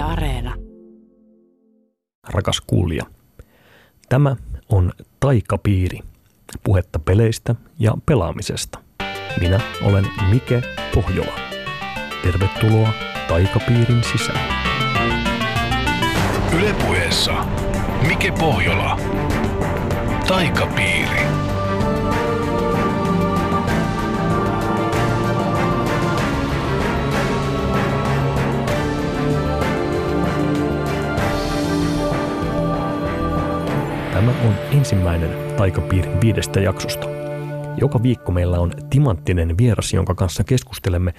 Yle Areena. Rakas kuulija, tämä on Taikapiiri, puhetta peleistä ja pelaamisesta. Minä olen Mike Pohjola. Tervetuloa Taikapiirin sisään. Ylepuheessa Mike Pohjola. Taikapiiri. Tämä on ensimmäinen Taikapiirin viidestä jaksosta. Joka viikko meillä on timanttinen vieras, jonka kanssa keskustelemme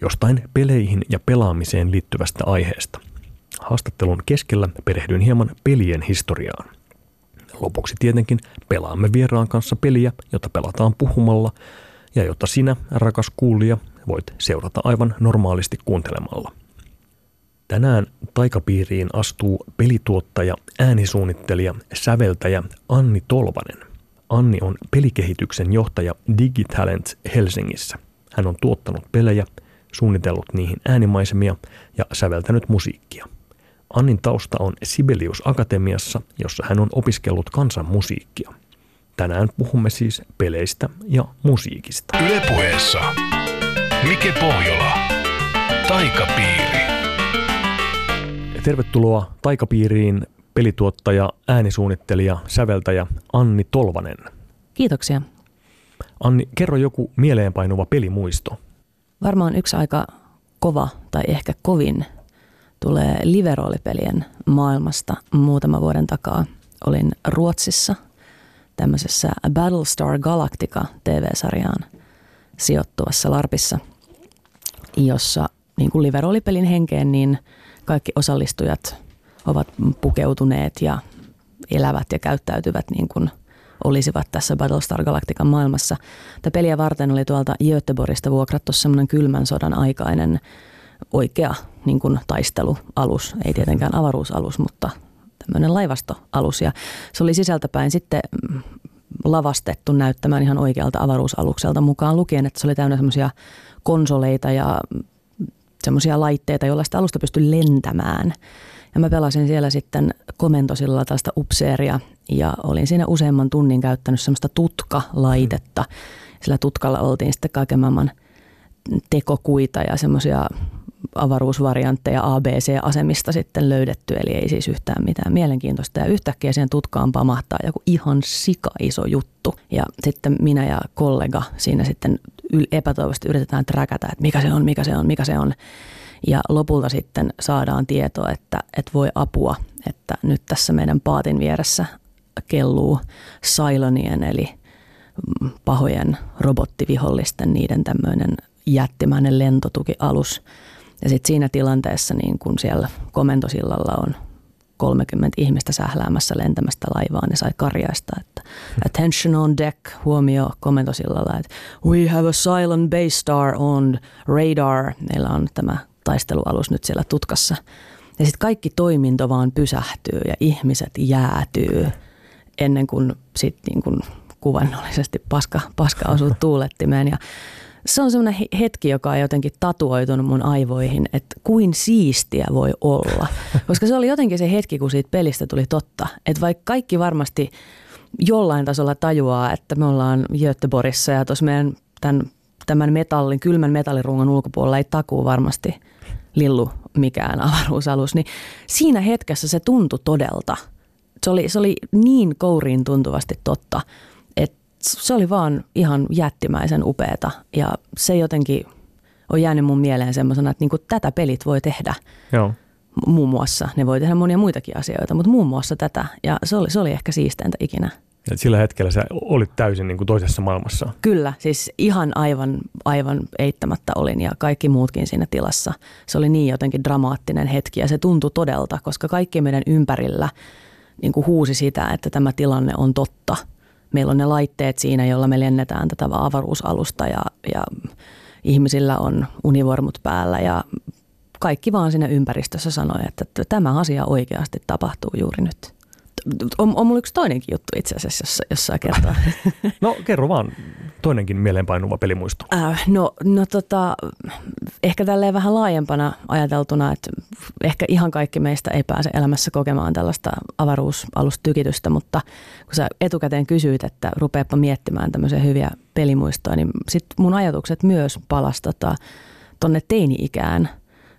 jostain peleihin ja pelaamiseen liittyvästä aiheesta. Haastattelun keskellä perehdyin hieman pelien historiaan. Lopuksi tietenkin pelaamme vieraan kanssa peliä, jota pelataan puhumalla ja jota sinä, rakas kuulija, voit seurata aivan normaalisti kuuntelemalla. Tänään taikapiiriin astuu pelituottaja, äänisuunnittelija, säveltäjä Anni Tolvanen. Anni on pelikehityksen johtaja Digitalent Helsingissä. Hän on tuottanut pelejä, suunnitellut niihin äänimaisemia ja säveltänyt musiikkia. Annin tausta on Sibelius Akatemiassa, jossa hän on opiskellut kansanmusiikkia. Tänään puhumme siis peleistä ja musiikista. Ylepuheessa Mike Pohjola. Taikapiiri. Tervetuloa Taikapiiriin pelituottaja, äänisuunnittelija, säveltäjä Anni Tolvanen. Kiitoksia. Anni, kerro joku mieleenpainuva pelimuisto. Varmaan yksi aika kova tai ehkä kovin tulee liveroolipelien maailmasta muutama vuoden takaa. Olin Ruotsissa tämmöisessä Battlestar Galactica TV-sarjaan sijoittuvassa larpissa, jossa niin kuin liveroolipelin henkeen niin kaikki osallistujat ovat pukeutuneet ja elävät ja käyttäytyvät niin kuin olisivat tässä Battlestar Galactican maailmassa. Tätä peliä varten oli tuolta Göteborgista vuokrattu semmoinen kylmän sodan aikainen oikea niin kuin taistelualus, ei tietenkään avaruusalus, mutta tämmöinen laivastoalus. Ja se oli sisältäpäin sitten lavastettu näyttämään ihan oikealta avaruusalukselta mukaan lukien, että se oli täynnä semmoisia konsoleita ja semmoisia laitteita, joilla sitä alusta pystyi lentämään. Ja mä pelasin siellä sitten komentosilla tällaista upseeria ja olin siinä useamman tunnin käyttänyt semmoista tutkalaitetta. Sillä tutkalla oltiin sitten kaiken maailman tekokuita ja semmoisia avaruusvariantteja ABC-asemista sitten löydetty, eli ei siis yhtään mitään mielenkiintoista. Ja yhtäkkiä siihen tutkaan pamahtaa joku ihan sika iso juttu. Ja sitten minä ja kollega siinä sitten epätoivoisesti yritetään träkätä, että mikä se on, mikä se on, mikä se on. Ja lopulta sitten saadaan tietoa, että, että voi apua, että nyt tässä meidän paatin vieressä kelluu Cylonien eli pahojen robottivihollisten niiden tämmöinen jättimäinen lentotukialus. Ja sitten siinä tilanteessa, niin kun siellä komentosillalla on 30 ihmistä sähläämässä lentämästä laivaan, niin sai karjaista, että attention on deck, huomio komentosillalla, että we have a silent base star on radar. Meillä on tämä taistelualus nyt siellä tutkassa. Ja sitten kaikki toiminto vaan pysähtyy ja ihmiset jäätyy ennen kuin sitten niin kuin kuvannollisesti paska, paska osuu tuulettimeen. Ja se on semmoinen hetki, joka on jotenkin tatuoitunut mun aivoihin, että kuin siistiä voi olla. Koska se oli jotenkin se hetki, kun siitä pelistä tuli totta. Että vaikka kaikki varmasti jollain tasolla tajuaa, että me ollaan Göteborgissa ja tuossa meidän tämän, tämän metallin, kylmän metallirungon ulkopuolella ei takuu varmasti lillu mikään avaruusalus, niin siinä hetkessä se tuntui todelta. Se oli, se oli niin kouriin tuntuvasti totta – se oli vaan ihan jättimäisen upeeta ja se jotenkin on jäänyt mun mieleen semmoisena, että niinku tätä pelit voi tehdä. Joo. Muun muassa. Ne voi tehdä monia muitakin asioita, mutta muun muassa tätä. Ja se oli, se oli ehkä siisteintä ikinä. Et sillä hetkellä sä olit täysin niin kuin toisessa maailmassa. Kyllä, siis ihan aivan, aivan eittämättä olin ja kaikki muutkin siinä tilassa. Se oli niin jotenkin dramaattinen hetki ja se tuntui todelta, koska kaikki meidän ympärillä niin kuin huusi sitä, että tämä tilanne on totta – meillä on ne laitteet siinä, jolla me lennetään tätä avaruusalusta ja, ja ihmisillä on univormut päällä ja kaikki vaan siinä ympäristössä sanoi, että tämä asia oikeasti tapahtuu juuri nyt. On, on mulla yksi toinenkin juttu itse asiassa, jos, jos saa kertoa. No kerro vaan toinenkin mieleenpainuva pelimuisto. Äh, no, no tota, ehkä tälleen vähän laajempana ajateltuna, että ehkä ihan kaikki meistä ei pääse elämässä kokemaan tällaista avaruusalustykitystä, mutta kun sä etukäteen kysyit, että rupeepa miettimään tämmöisiä hyviä pelimuistoja, niin sit mun ajatukset myös palas tota, tonne teini-ikään,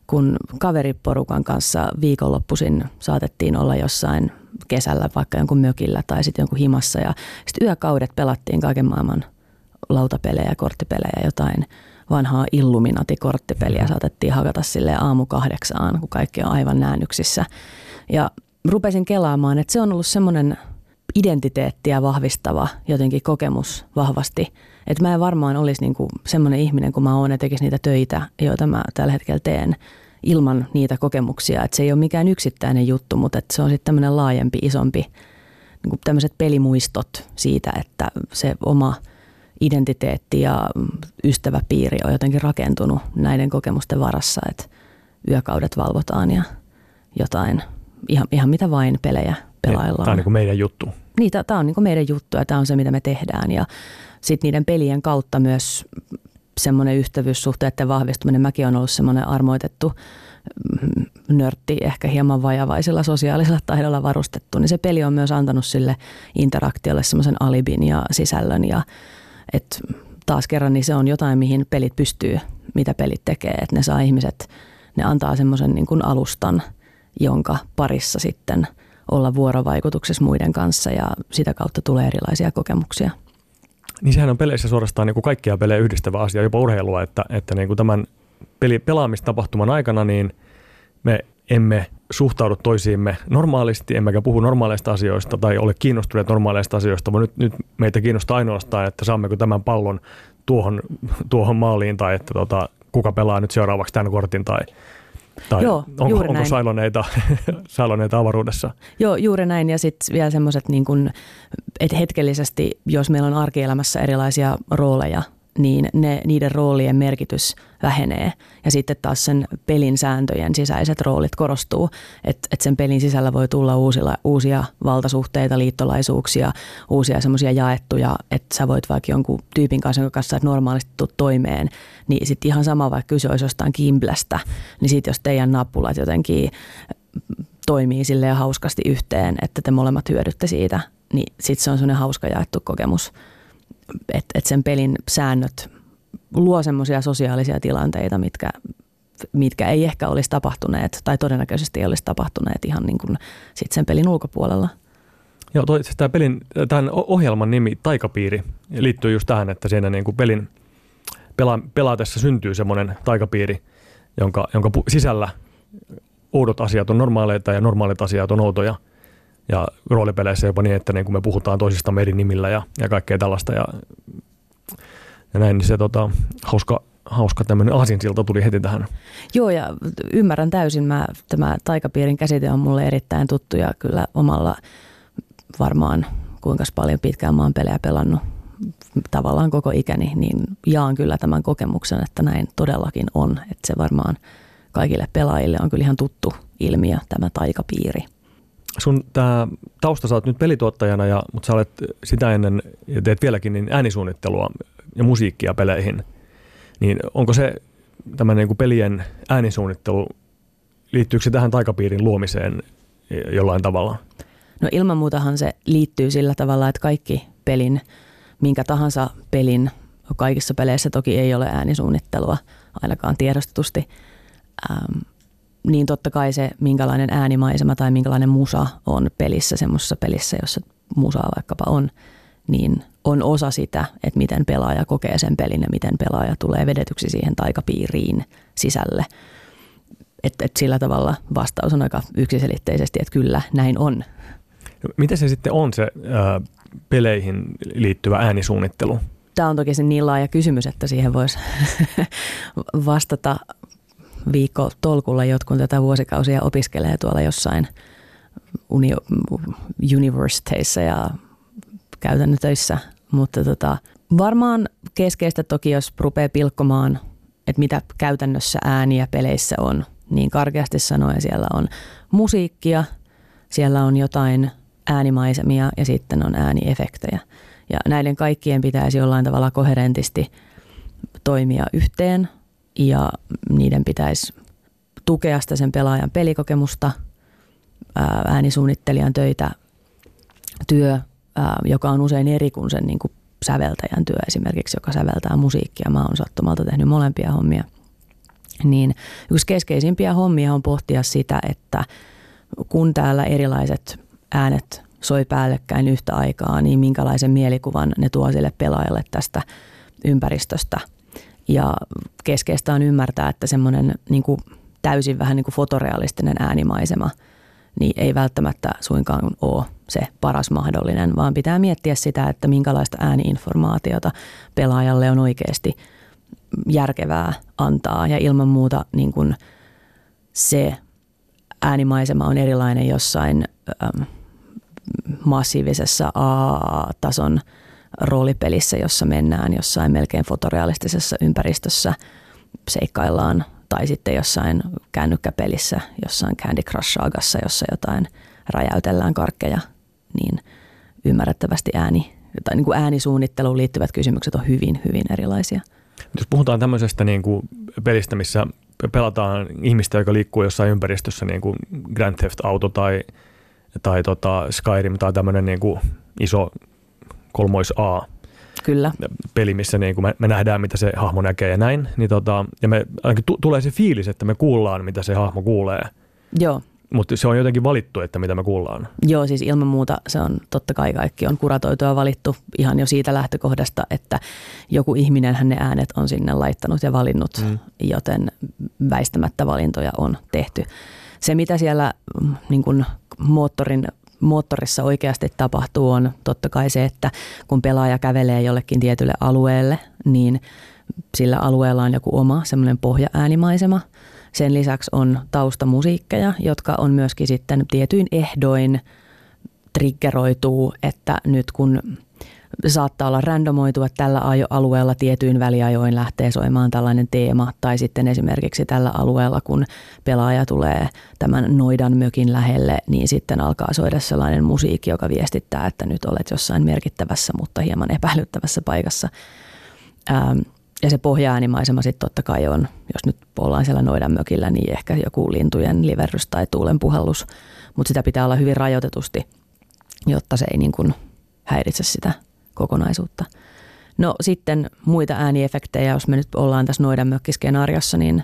kun kaveriporukan kanssa viikonloppuisin saatettiin olla jossain kesällä vaikka jonkun mökillä tai sitten jonkun himassa ja sitten yökaudet pelattiin kaiken maailman lautapelejä, korttipelejä, jotain vanhaa Illuminati-korttipeliä saatettiin hakata sille aamu kahdeksaan, kun kaikki on aivan näännyksissä. Ja rupesin kelaamaan, että se on ollut semmoinen identiteettiä vahvistava jotenkin kokemus vahvasti. Että mä en varmaan olisi niinku semmoinen ihminen, kun mä oon ja tekisi niitä töitä, joita mä tällä hetkellä teen ilman niitä kokemuksia. Että se ei ole mikään yksittäinen juttu, mutta että se on sitten tämmöinen laajempi, isompi, niin tämmöiset pelimuistot siitä, että se oma identiteetti ja ystäväpiiri on jotenkin rakentunut näiden kokemusten varassa, että yökaudet valvotaan ja jotain, ihan, ihan mitä vain pelejä pelaillaan. Tämä on niin meidän juttu. Niin, tämä on niin meidän juttu ja tämä on se, mitä me tehdään. Ja sitten niiden pelien kautta myös semmoinen ystävyyssuhteiden vahvistuminen. Mäkin on ollut semmoinen armoitettu mm, nörtti, ehkä hieman vajavaisilla sosiaalisella taidolla varustettu, niin se peli on myös antanut sille interaktiolle semmoisen alibin ja sisällön ja et taas kerran niin se on jotain, mihin pelit pystyy, mitä pelit tekee, että ne saa ihmiset, ne antaa semmoisen niin alustan, jonka parissa sitten olla vuorovaikutuksessa muiden kanssa ja sitä kautta tulee erilaisia kokemuksia. Niin sehän on peleissä suorastaan niin kuin kaikkia pelejä yhdistävä asia, jopa urheilua, että, että niin kuin tämän peli, pelaamistapahtuman aikana niin me emme suhtaudu toisiimme normaalisti, emmekä puhu normaaleista asioista tai ole kiinnostuneet normaaleista asioista, vaan nyt, nyt meitä kiinnostaa ainoastaan, että saammeko tämän pallon tuohon, tuohon maaliin tai että tota, kuka pelaa nyt seuraavaksi tämän kortin tai tai Joo, onko, juuri onko sailoneita, sailoneita avaruudessa? Joo, juuri näin. Ja sitten vielä semmoiset, niin että hetkellisesti, jos meillä on arkielämässä erilaisia rooleja, niin ne, niiden roolien merkitys vähenee. Ja sitten taas sen pelin sääntöjen sisäiset roolit korostuu, että et sen pelin sisällä voi tulla uusilla, uusia valtasuhteita, liittolaisuuksia, uusia semmoisia jaettuja, että sä voit vaikka jonkun tyypin kanssa, jonka kanssa normaalisti tuu toimeen, niin sitten ihan sama vaikka kyse olisi jostain kimblästä, niin sitten jos teidän nappulat jotenkin toimii sille hauskasti yhteen, että te molemmat hyödytte siitä, niin sitten se on semmoinen hauska jaettu kokemus – että et sen pelin säännöt luo semmoisia sosiaalisia tilanteita, mitkä, mitkä ei ehkä olisi tapahtuneet tai todennäköisesti ei olisi tapahtuneet ihan niin kuin sit sen pelin ulkopuolella. Joo, toi, siis tämä pelin, tämän ohjelman nimi Taikapiiri liittyy just tähän, että siinä niin kuin pelin pela, pelaatessa syntyy semmoinen taikapiiri, jonka, jonka sisällä oudot asiat on normaaleita ja normaalit asiat on outoja – ja roolipeleissä jopa niin, että niin kun me puhutaan toisista eri nimillä ja, ja kaikkea tällaista ja, ja näin, niin se tota, hauska, hauska tämmöinen aasinsilta tuli heti tähän. Joo ja ymmärrän täysin, mä, tämä taikapiirin käsite on mulle erittäin tuttu ja kyllä omalla varmaan kuinka paljon pitkään mä oon pelejä pelannut tavallaan koko ikäni, niin jaan kyllä tämän kokemuksen, että näin todellakin on. Että se varmaan kaikille pelaajille on kyllä ihan tuttu ilmiö tämä taikapiiri sun tämä tausta, sä oot nyt pelituottajana, ja, mutta sä olet sitä ennen, ja teet vieläkin, niin äänisuunnittelua ja musiikkia peleihin. Niin onko se tämä niin kuin pelien äänisuunnittelu, liittyykö se tähän taikapiirin luomiseen jollain tavalla? No ilman muutahan se liittyy sillä tavalla, että kaikki pelin, minkä tahansa pelin, kaikissa peleissä toki ei ole äänisuunnittelua, ainakaan tiedostetusti, ähm, niin totta kai se, minkälainen äänimaisema tai minkälainen musa on pelissä, semmoisessa pelissä, jossa musaa vaikkapa on, niin on osa sitä, että miten pelaaja kokee sen pelin ja miten pelaaja tulee vedetyksi siihen taikapiiriin sisälle. Että et sillä tavalla vastaus on aika yksiselitteisesti, että kyllä näin on. Miten se sitten on se ää, peleihin liittyvä äänisuunnittelu? Tämä on toki se niin laaja kysymys, että siihen voisi vastata viikko tolkulla jotkut tätä vuosikausia opiskelee tuolla jossain uni- universiteissa ja käytännön töissä. Mutta tota, varmaan keskeistä toki, jos rupeaa pilkkomaan, että mitä käytännössä ääniä peleissä on, niin karkeasti sanoen siellä on musiikkia, siellä on jotain äänimaisemia ja sitten on ääniefektejä. Ja näiden kaikkien pitäisi jollain tavalla koherentisti toimia yhteen ja niiden pitäisi tukea sitä sen pelaajan pelikokemusta, äänisuunnittelijan töitä, työ, joka on usein eri kuin sen niin kuin säveltäjän työ esimerkiksi, joka säveltää musiikkia. Mä oon sattumalta tehnyt molempia hommia. Niin yksi keskeisimpiä hommia on pohtia sitä, että kun täällä erilaiset äänet soi päällekkäin yhtä aikaa, niin minkälaisen mielikuvan ne tuo sille pelaajalle tästä ympäristöstä. Ja keskeistä on ymmärtää, että semmoinen niin kuin täysin vähän niin kuin fotorealistinen äänimaisema niin ei välttämättä suinkaan ole se paras mahdollinen, vaan pitää miettiä sitä, että minkälaista ääniinformaatiota pelaajalle on oikeasti järkevää antaa. Ja ilman muuta niin kuin se äänimaisema on erilainen jossain ähm, massiivisessa A-tason roolipelissä, jossa mennään jossain melkein fotorealistisessa ympäristössä, seikkaillaan tai sitten jossain kännykkäpelissä, jossain Candy Crush Sagassa, jossa jotain räjäytellään karkkeja, niin ymmärrettävästi ääni tai niin kuin äänisuunnitteluun liittyvät kysymykset on hyvin, hyvin erilaisia. Jos puhutaan tämmöisestä niin kuin pelistä, missä pelataan ihmistä, joka liikkuu jossain ympäristössä, niin kuin Grand Theft Auto tai, tai tota Skyrim tai tämmöinen niin kuin iso kolmois A, Kyllä. peli, missä niin kuin me, me nähdään, mitä se hahmo näkee ja näin. Niin tota, ja me ainakin t- tulee se fiilis, että me kuullaan, mitä se hahmo kuulee. Joo. Mutta se on jotenkin valittu, että mitä me kuullaan. Joo, siis ilman muuta se on totta kai kaikki on kuratoitu ja valittu ihan jo siitä lähtökohdasta, että joku ihminen ne äänet on sinne laittanut ja valinnut, mm. joten väistämättä valintoja on tehty. Se, mitä siellä mm, niin kuin moottorin moottorissa oikeasti tapahtuu on totta kai se, että kun pelaaja kävelee jollekin tietylle alueelle, niin sillä alueella on joku oma semmoinen pohjaäänimaisema. Sen lisäksi on taustamusiikkeja, jotka on myöskin sitten tietyin ehdoin triggeroituu, että nyt kun saattaa olla randomoitu, että tällä alueella tietyin väliajoin lähtee soimaan tällainen teema, tai sitten esimerkiksi tällä alueella, kun pelaaja tulee tämän noidan mökin lähelle, niin sitten alkaa soida sellainen musiikki, joka viestittää, että nyt olet jossain merkittävässä, mutta hieman epäilyttävässä paikassa. Ähm, ja se pohjaäänimaisema sitten totta kai on, jos nyt ollaan siellä noidan mökillä, niin ehkä joku lintujen liverrys tai tuulen puhallus, mutta sitä pitää olla hyvin rajoitetusti, jotta se ei niin kuin häiritse sitä kokonaisuutta. No sitten muita ääniefektejä, jos me nyt ollaan tässä mökkiskenaariossa, niin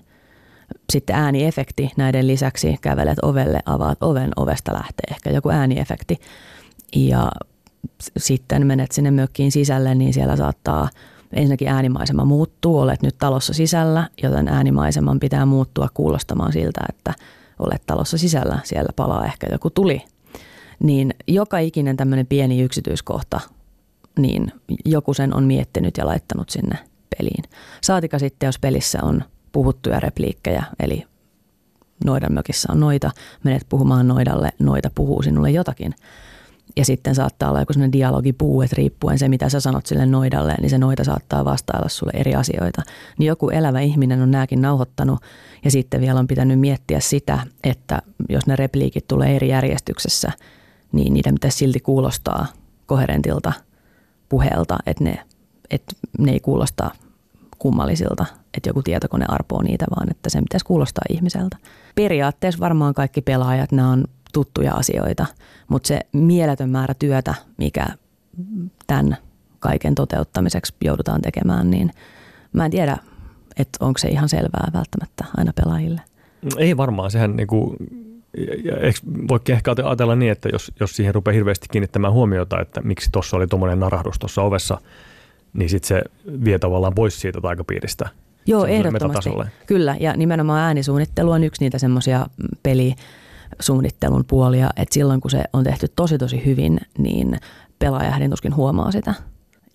sitten ääniefekti näiden lisäksi kävelet ovelle, avaat oven, ovesta lähtee ehkä joku ääniefekti. Ja sitten menet sinne mökkiin sisälle, niin siellä saattaa ensinnäkin äänimaisema muuttuu, olet nyt talossa sisällä, joten äänimaiseman pitää muuttua kuulostamaan siltä, että olet talossa sisällä, siellä palaa ehkä joku tuli. Niin joka ikinen tämmöinen pieni yksityiskohta niin joku sen on miettinyt ja laittanut sinne peliin. Saatika sitten, jos pelissä on puhuttuja repliikkejä, eli noidan mökissä on noita, menet puhumaan noidalle, noita puhuu sinulle jotakin. Ja sitten saattaa olla joku sellainen dialogipuu, että riippuen se, mitä sä sanot sille noidalle, niin se noita saattaa vastailla sulle eri asioita. Niin joku elävä ihminen on nääkin nauhoittanut ja sitten vielä on pitänyt miettiä sitä, että jos ne repliikit tulee eri järjestyksessä, niin niiden pitäisi silti kuulostaa koherentilta – puheelta, että ne, että ne ei kuulosta kummallisilta, että joku tietokone arpoo niitä, vaan että sen pitäisi kuulostaa ihmiseltä. Periaatteessa varmaan kaikki pelaajat, nämä on tuttuja asioita, mutta se mieletön määrä työtä, mikä tämän kaiken toteuttamiseksi joudutaan tekemään, niin mä en tiedä, että onko se ihan selvää välttämättä aina pelaajille. Ei varmaan, sehän niin kuin voikin ehkä ajatella niin, että jos, jos siihen rupeaa hirveästi kiinnittämään huomiota, että miksi tuossa oli tuommoinen narahdus tuossa ovessa, niin sitten se vie tavallaan pois siitä taikapiiristä. Joo, ehdottomasti. Kyllä, ja nimenomaan äänisuunnittelu on yksi niitä semmoisia pelisuunnittelun puolia, että silloin kun se on tehty tosi tosi hyvin, niin pelaaja tuskin huomaa sitä –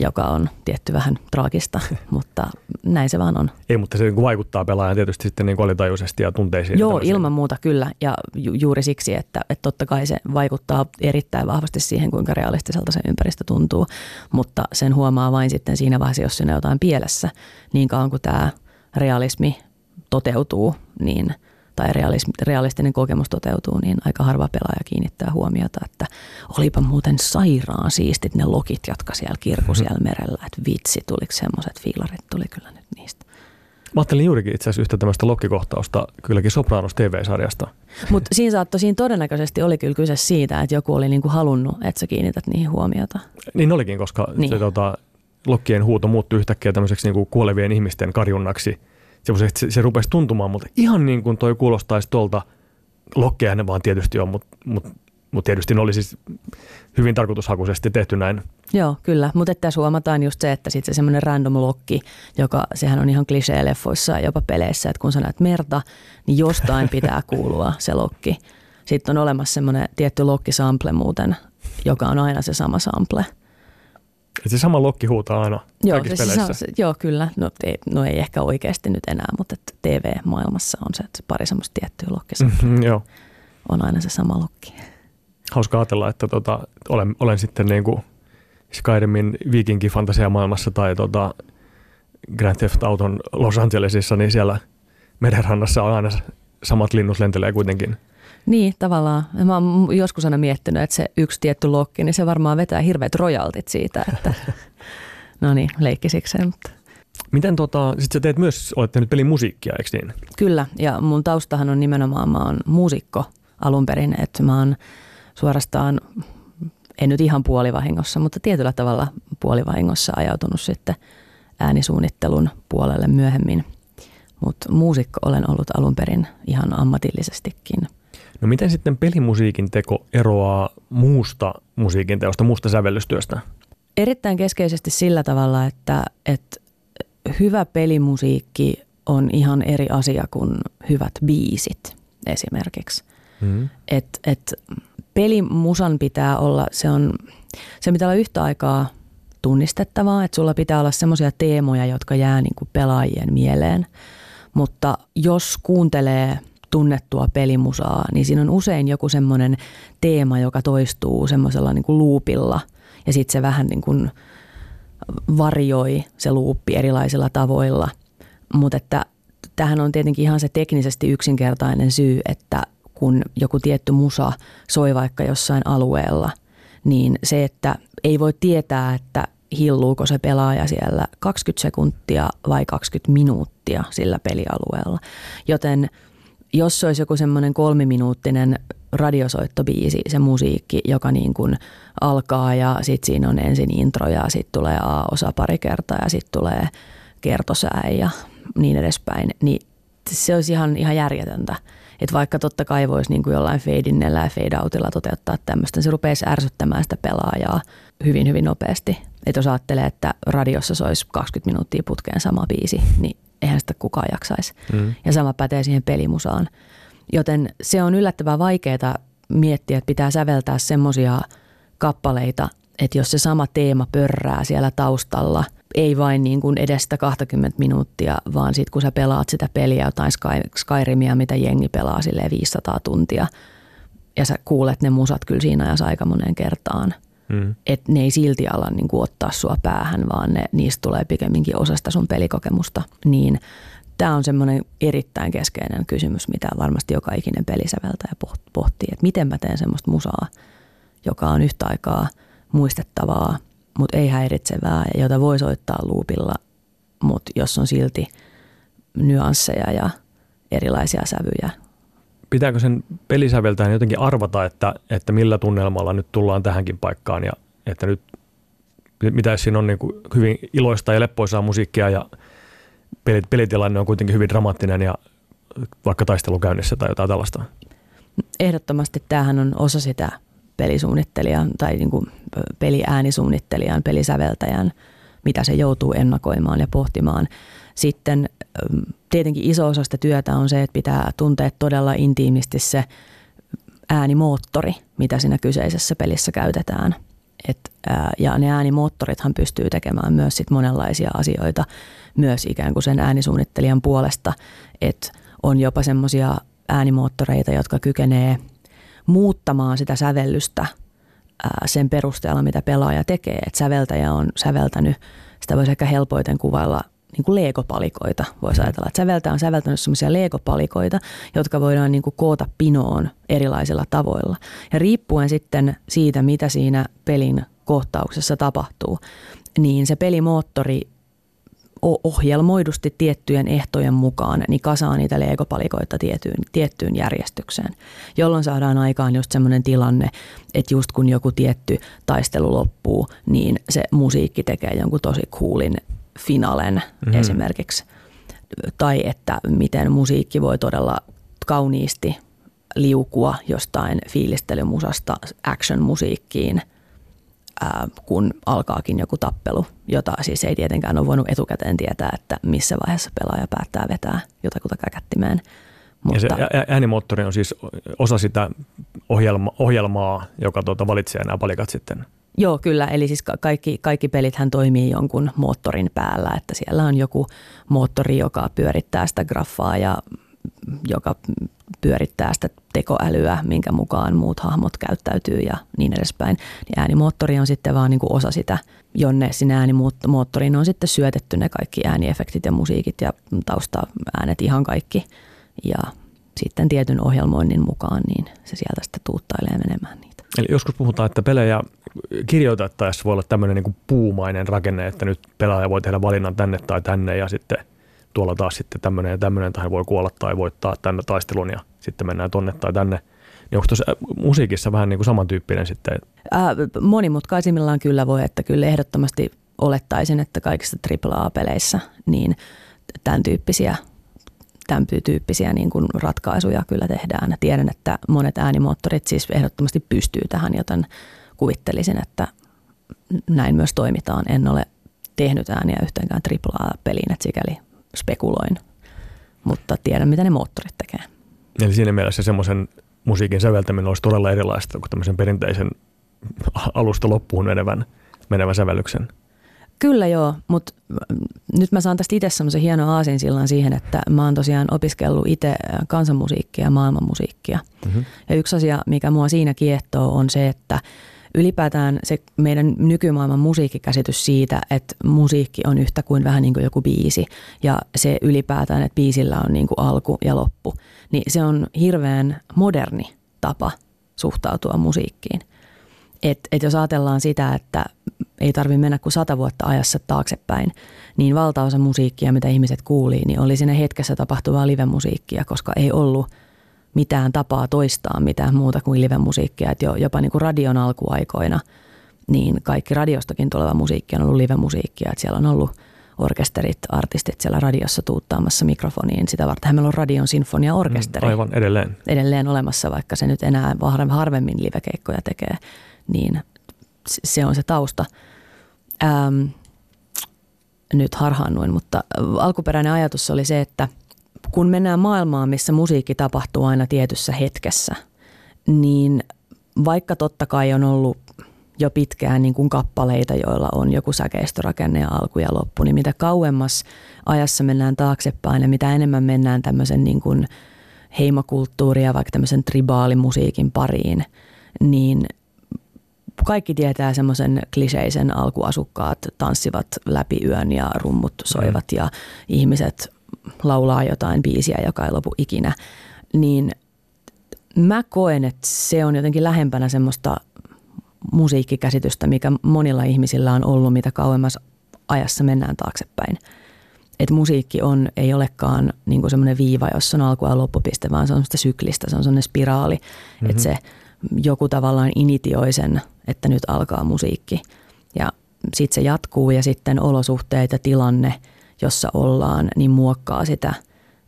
joka on tietty vähän traagista, mutta näin se vaan on. Ei, mutta se niin vaikuttaa pelaajan tietysti sitten niin alitajuisesti ja tunteisiin. Joo, ilman muuta kyllä. Ja ju- juuri siksi, että, että totta kai se vaikuttaa erittäin vahvasti siihen, kuinka realistiselta se ympäristö tuntuu. Mutta sen huomaa vain sitten siinä vaiheessa, jos siinä jotain pielessä. Niin kauan kuin tämä realismi toteutuu, niin tai realistinen kokemus toteutuu, niin aika harva pelaaja kiinnittää huomiota, että olipa muuten sairaan siistit ne lokit, jotka siellä kirku mhm. siellä merellä, että vitsi, tuliko semmoiset fiilarit, tuli kyllä nyt niistä. Mä ajattelin juurikin itse asiassa yhtä tämmöistä lokkikohtausta kylläkin Sopranos TV-sarjasta. Mutta siinä saattoi, siinä todennäköisesti oli kyllä kyse siitä, että joku oli niinku halunnut, että sä kiinnität niihin huomiota. Niin olikin, koska niin. se tota, lokkien huuto muuttui yhtäkkiä tämmöiseksi niinku kuolevien ihmisten karjunnaksi. Se, se rupesi tuntumaan, mutta ihan niin kuin toi kuulostaisi tuolta, lokkeja ne vaan tietysti on, mutta, mutta mutta tietysti ne oli siis hyvin tarkoitushakuisesti tehty näin. Joo, kyllä. Mutta tässä huomataan just se, että sitten se semmoinen random lokki, joka sehän on ihan klisee-leffoissa ja jopa peleissä, että kun sä näet merta, niin jostain pitää kuulua se lokki. Sitten on olemassa semmoinen tietty lokkisample muuten, joka on aina se sama sample. Et se sama lokki huutaa aina joo, se, se, se, joo, kyllä. No ei, no ei ehkä oikeasti nyt enää, mutta TV-maailmassa on se, että pari semmoista tiettyä lokkisamplea. Mm-hmm, joo. On aina se sama lokki hauska ajatella, että tota, olen, olen sitten niin kuin Skyrimin viikinkin fantasiamaailmassa tai tota Grand Theft Auton Los Angelesissa, niin siellä merenrannassa on aina samat linnut lentelee kuitenkin. Niin, tavallaan. Mä oon joskus aina miettinyt, että se yksi tietty lokki, niin se varmaan vetää hirveät rojaltit siitä, että no niin, leikkisikseen. Mutta. Miten tota, sit sä teet myös, olette nyt pelin musiikkia, eikö niin? Kyllä, ja mun taustahan on nimenomaan, mä oon muusikko alun perin, että mä oon suorastaan, en nyt ihan puolivahingossa, mutta tietyllä tavalla puolivahingossa ajautunut sitten äänisuunnittelun puolelle myöhemmin. Mutta muusikko olen ollut alun perin ihan ammatillisestikin. No miten sitten pelimusiikin teko eroaa muusta musiikin teosta, muusta sävellystyöstä? Erittäin keskeisesti sillä tavalla, että, että hyvä pelimusiikki on ihan eri asia kuin hyvät biisit esimerkiksi. Mm. Et, et pelimusan pitää olla, se, on, se pitää olla yhtä aikaa tunnistettavaa, että sulla pitää olla semmoisia teemoja, jotka jää niin kuin pelaajien mieleen. Mutta jos kuuntelee tunnettua pelimusaa, niin siinä on usein joku semmoinen teema, joka toistuu semmoisella niin luupilla ja sitten se vähän niin kuin varjoi se luuppi erilaisilla tavoilla. Mutta että tähän on tietenkin ihan se teknisesti yksinkertainen syy, että kun joku tietty musa soi vaikka jossain alueella, niin se, että ei voi tietää, että hilluuko se pelaaja siellä 20 sekuntia vai 20 minuuttia sillä pelialueella. Joten jos se olisi joku semmoinen kolmiminuuttinen radiosoittobiisi, se musiikki, joka niin kuin alkaa ja sitten siinä on ensin intro ja sitten tulee A-osa pari kertaa ja sitten tulee kertosää ja niin edespäin, niin se olisi ihan, ihan järjetöntä. Että vaikka totta kai voisi niin kuin jollain fade-innellä ja fade-outilla toteuttaa tämmöistä, se rupeaisi ärsyttämään sitä pelaajaa hyvin, hyvin nopeasti. Että jos ajattelee, että radiossa se olisi 20 minuuttia putkeen sama biisi, niin eihän sitä kukaan jaksaisi. Mm. Ja sama pätee siihen pelimusaan. Joten se on yllättävän vaikeaa miettiä, että pitää säveltää semmoisia kappaleita, että jos se sama teema pörrää siellä taustalla – ei vain niin kuin edestä 20 minuuttia, vaan sitten kun sä pelaat sitä peliä, jotain Sky, Skyrimia, mitä jengi pelaa sille 500 tuntia, ja sä kuulet ne musat kyllä siinä ajassa aika moneen kertaan, mm. että ne ei silti ala niin kuin ottaa sua päähän, vaan ne, niistä tulee pikemminkin osasta sun pelikokemusta, niin tämä on semmoinen erittäin keskeinen kysymys, mitä varmasti joka ikinen pelisäveltäjä pohtii, että miten mä teen semmoista musaa, joka on yhtä aikaa muistettavaa mutta ei häiritsevää, jota voi soittaa luupilla, mutta jos on silti nyansseja ja erilaisia sävyjä. Pitääkö sen pelisäveltäjän jotenkin arvata, että, että millä tunnelmalla nyt tullaan tähänkin paikkaan ja että nyt mitä jos siinä on niin kuin hyvin iloista ja leppoisaa musiikkia ja pelitilanne on kuitenkin hyvin dramaattinen ja vaikka taistelu käynnissä tai jotain tällaista? Ehdottomasti tämähän on osa sitä pelisuunnittelijan tai niin kuin peliäänisuunnittelijan, pelisäveltäjän, mitä se joutuu ennakoimaan ja pohtimaan. Sitten tietenkin iso osa sitä työtä on se, että pitää tuntea todella intiimisti se äänimoottori, mitä siinä kyseisessä pelissä käytetään. Et, ja ne äänimoottorithan pystyy tekemään myös sit monenlaisia asioita myös ikään kuin sen äänisuunnittelijan puolesta, että on jopa semmoisia äänimoottoreita, jotka kykenee – muuttamaan sitä sävellystä sen perusteella, mitä pelaaja tekee. Että säveltäjä on säveltänyt, sitä voisi ehkä helpoiten kuvailla niin kuin leegopalikoita, voisi ajatella. Että säveltäjä on säveltänyt semmoisia leegopalikoita, jotka voidaan niin kuin koota pinoon erilaisilla tavoilla. Ja riippuen sitten siitä, mitä siinä pelin kohtauksessa tapahtuu, niin se pelimoottori ohjelmoidusti tiettyjen ehtojen mukaan, niin kasaa niitä leegopalikoita tiettyyn, tiettyyn järjestykseen, jolloin saadaan aikaan just semmoinen tilanne, että just kun joku tietty taistelu loppuu, niin se musiikki tekee jonkun tosi coolin finalen mm-hmm. esimerkiksi. Tai että miten musiikki voi todella kauniisti liukua jostain fiilistelymusasta action-musiikkiin – ää, kun alkaakin joku tappelu, jota siis ei tietenkään ole voinut etukäteen tietää, että missä vaiheessa pelaaja päättää vetää jotakuta käkättimeen. Mutta, ja se äänimoottori on siis osa sitä ohjelma, ohjelmaa, joka tuota valitsee nämä palikat sitten? Joo, kyllä. Eli siis kaikki, kaikki pelithän toimii jonkun moottorin päällä, että siellä on joku moottori, joka pyörittää sitä graffaa ja joka pyörittää sitä tekoälyä, minkä mukaan muut hahmot käyttäytyy ja niin edespäin. Niin äänimoottori on sitten vaan niin kuin osa sitä, jonne sinne äänimoottoriin on sitten syötetty ne kaikki ääniefektit ja musiikit ja taustaäänet ihan kaikki. Ja sitten tietyn ohjelmoinnin mukaan, niin se sieltä sitten tuuttailee menemään. Eli joskus puhutaan, että pelejä kirjoitettaessa voi olla tämmöinen niin kuin puumainen rakenne, että nyt pelaaja voi tehdä valinnan tänne tai tänne ja sitten tuolla taas sitten tämmöinen ja tämmöinen, tai voi kuolla tai voittaa tänne taistelun ja sitten mennään tonne tai tänne. Niin onko tuossa musiikissa vähän niin kuin samantyyppinen sitten? Ää, monimutkaisimmillaan kyllä voi, että kyllä ehdottomasti olettaisin, että kaikissa AAA-peleissä niin tämän tyyppisiä tämän tyyppisiä niin kuin ratkaisuja kyllä tehdään. Tiedän, että monet äänimoottorit siis ehdottomasti pystyy tähän, joten kuvittelisin, että näin myös toimitaan. En ole tehnyt ääniä yhteenkään AAA-peliin, että sikäli spekuloin, mutta tiedän, mitä ne moottorit tekee. Eli siinä mielessä semmoisen musiikin säveltäminen olisi todella erilaista kuin tämmöisen perinteisen alusta loppuun menevän, menevän sävellyksen. Kyllä joo, mutta nyt mä saan tästä itse semmoisen hienon aasinsillan siihen, että mä oon tosiaan opiskellut itse kansanmusiikkia ja maailmanmusiikkia. Mm-hmm. Ja yksi asia, mikä mua siinä kiehtoo, on se, että ylipäätään se meidän nykymaailman musiikkikäsitys siitä, että musiikki on yhtä kuin vähän niin kuin joku biisi ja se ylipäätään, että biisillä on niin kuin alku ja loppu, niin se on hirveän moderni tapa suhtautua musiikkiin. Et, et jos ajatellaan sitä, että ei tarvitse mennä kuin sata vuotta ajassa taaksepäin, niin valtaosa musiikkia, mitä ihmiset kuuli, niin oli siinä hetkessä tapahtuvaa live-musiikkia, koska ei ollut – mitään tapaa toistaa mitään muuta kuin live-musiikkia. Että jo, jopa niin kuin radion alkuaikoina, niin kaikki radiostakin tuleva musiikki on ollut live-musiikkia. Että siellä on ollut orkesterit, artistit siellä radiossa tuuttaamassa mikrofoniin. Sitä varten meillä on radion sinfonia-orkesteri. Mm, aivan, edelleen. Edelleen olemassa, vaikka se nyt enää harvemmin livekeikkoja tekee, niin se on se tausta. Ähm, nyt harhaannuin, mutta alkuperäinen ajatus oli se, että – kun mennään maailmaan, missä musiikki tapahtuu aina tietyssä hetkessä, niin vaikka totta kai on ollut jo pitkään niin kuin kappaleita, joilla on joku säkeistörakenne ja alku ja loppu, niin mitä kauemmas ajassa mennään taaksepäin ja mitä enemmän mennään tämmöisen niin kuin heimokulttuuria, vaikka tämmöisen tribaalimusiikin pariin, niin kaikki tietää semmoisen kliseisen alkuasukkaat tanssivat läpi yön ja rummut soivat mm. ja ihmiset laulaa jotain biisiä, joka ei lopu ikinä, niin mä koen, että se on jotenkin lähempänä semmoista musiikkikäsitystä, mikä monilla ihmisillä on ollut, mitä kauemmas ajassa mennään taaksepäin. Että musiikki on, ei olekaan niin semmoinen viiva, jossa on alku- ja loppupiste, vaan se on semmoista syklistä, se on semmoinen spiraali, mm-hmm. että se joku tavallaan initioi sen, että nyt alkaa musiikki. Ja sitten se jatkuu ja sitten olosuhteet ja tilanne – jossa ollaan, niin muokkaa sitä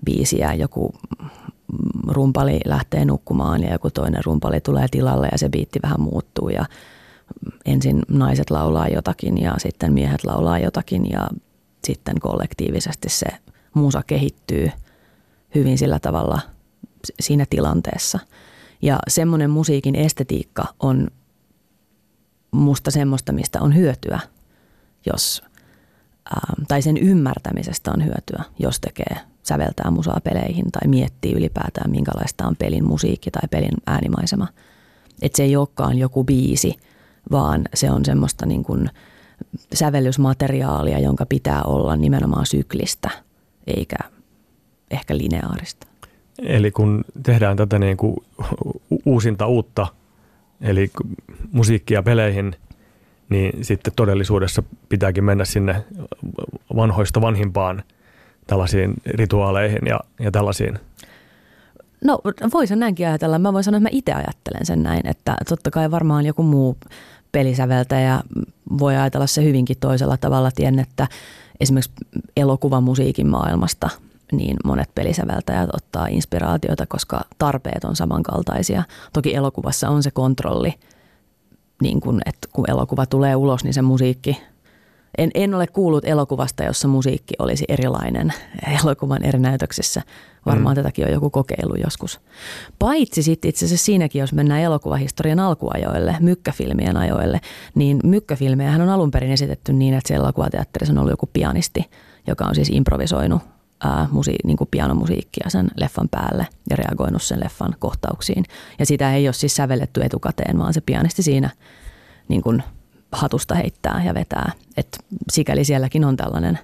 biisiä. Joku rumpali lähtee nukkumaan ja joku toinen rumpali tulee tilalle ja se biitti vähän muuttuu ja ensin naiset laulaa jotakin ja sitten miehet laulaa jotakin ja sitten kollektiivisesti se musa kehittyy hyvin sillä tavalla siinä tilanteessa. Ja semmoinen musiikin estetiikka on musta semmoista, mistä on hyötyä, jos Ähm, tai sen ymmärtämisestä on hyötyä, jos tekee säveltää musaa peleihin tai miettii ylipäätään, minkälaista on pelin musiikki tai pelin äänimaisema. Että se ei olekaan joku biisi, vaan se on semmoista niin kuin, sävellysmateriaalia, jonka pitää olla nimenomaan syklistä eikä ehkä lineaarista. Eli kun tehdään tätä niin kuin uusinta uutta, eli musiikkia peleihin, niin sitten todellisuudessa pitääkin mennä sinne vanhoista vanhimpaan tällaisiin rituaaleihin ja, ja tällaisiin. No voisin näinkin ajatella. Mä voin sanoa, että mä itse ajattelen sen näin, että totta kai varmaan joku muu pelisäveltäjä voi ajatella se hyvinkin toisella tavalla. Tien, että esimerkiksi elokuvamusiikin maailmasta – niin monet pelisäveltäjät ottaa inspiraatiota, koska tarpeet on samankaltaisia. Toki elokuvassa on se kontrolli, niin kun, että kun elokuva tulee ulos, niin se musiikki en, en ole kuullut elokuvasta, jossa musiikki olisi erilainen elokuvan eri näytöksissä. Varmaan mm. tätäkin on joku kokeilu joskus. Paitsi sitten itse asiassa siinäkin, jos mennään elokuvahistorian alkuajoille, mykkäfilmien ajoille, niin mykkäfilmejähän on alun perin esitetty niin, että siellä elokuvateatterissa on ollut joku pianisti, joka on siis improvisoinut ää, musi, niin kuin pianomusiikkia sen leffan päälle ja reagoinut sen leffan kohtauksiin. Ja sitä ei ole siis sävelletty etukäteen, vaan se pianisti siinä niin kuin hatusta heittää ja vetää. Et sikäli sielläkin on tällainen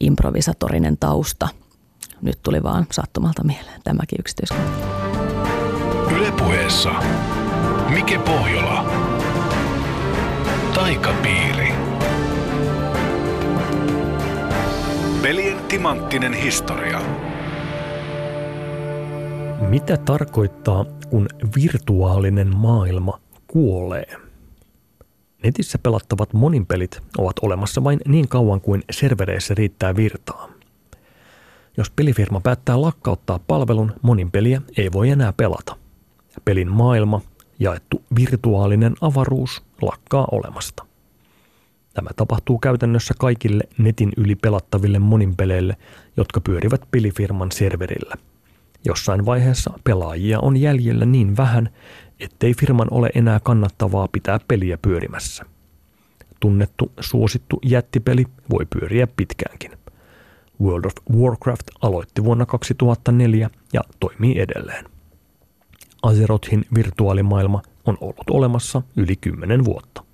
improvisatorinen tausta. Nyt tuli vaan sattumalta mieleen tämäkin yksityiskohta. Ylepuheessa Mike Pohjola. Taikapiiri. Pelien timanttinen historia. Mitä tarkoittaa, kun virtuaalinen maailma kuolee? Netissä pelattavat moninpelit ovat olemassa vain niin kauan kuin servereissä riittää virtaa. Jos pelifirma päättää lakkauttaa palvelun, monin peliä ei voi enää pelata. Pelin maailma, jaettu virtuaalinen avaruus, lakkaa olemasta. Tämä tapahtuu käytännössä kaikille netin yli pelattaville moninpeleille, jotka pyörivät pelifirman serverillä. Jossain vaiheessa pelaajia on jäljellä niin vähän, ettei firman ole enää kannattavaa pitää peliä pyörimässä. Tunnettu, suosittu jättipeli voi pyöriä pitkäänkin. World of Warcraft aloitti vuonna 2004 ja toimii edelleen. Azerothin virtuaalimaailma on ollut olemassa yli 10 vuotta.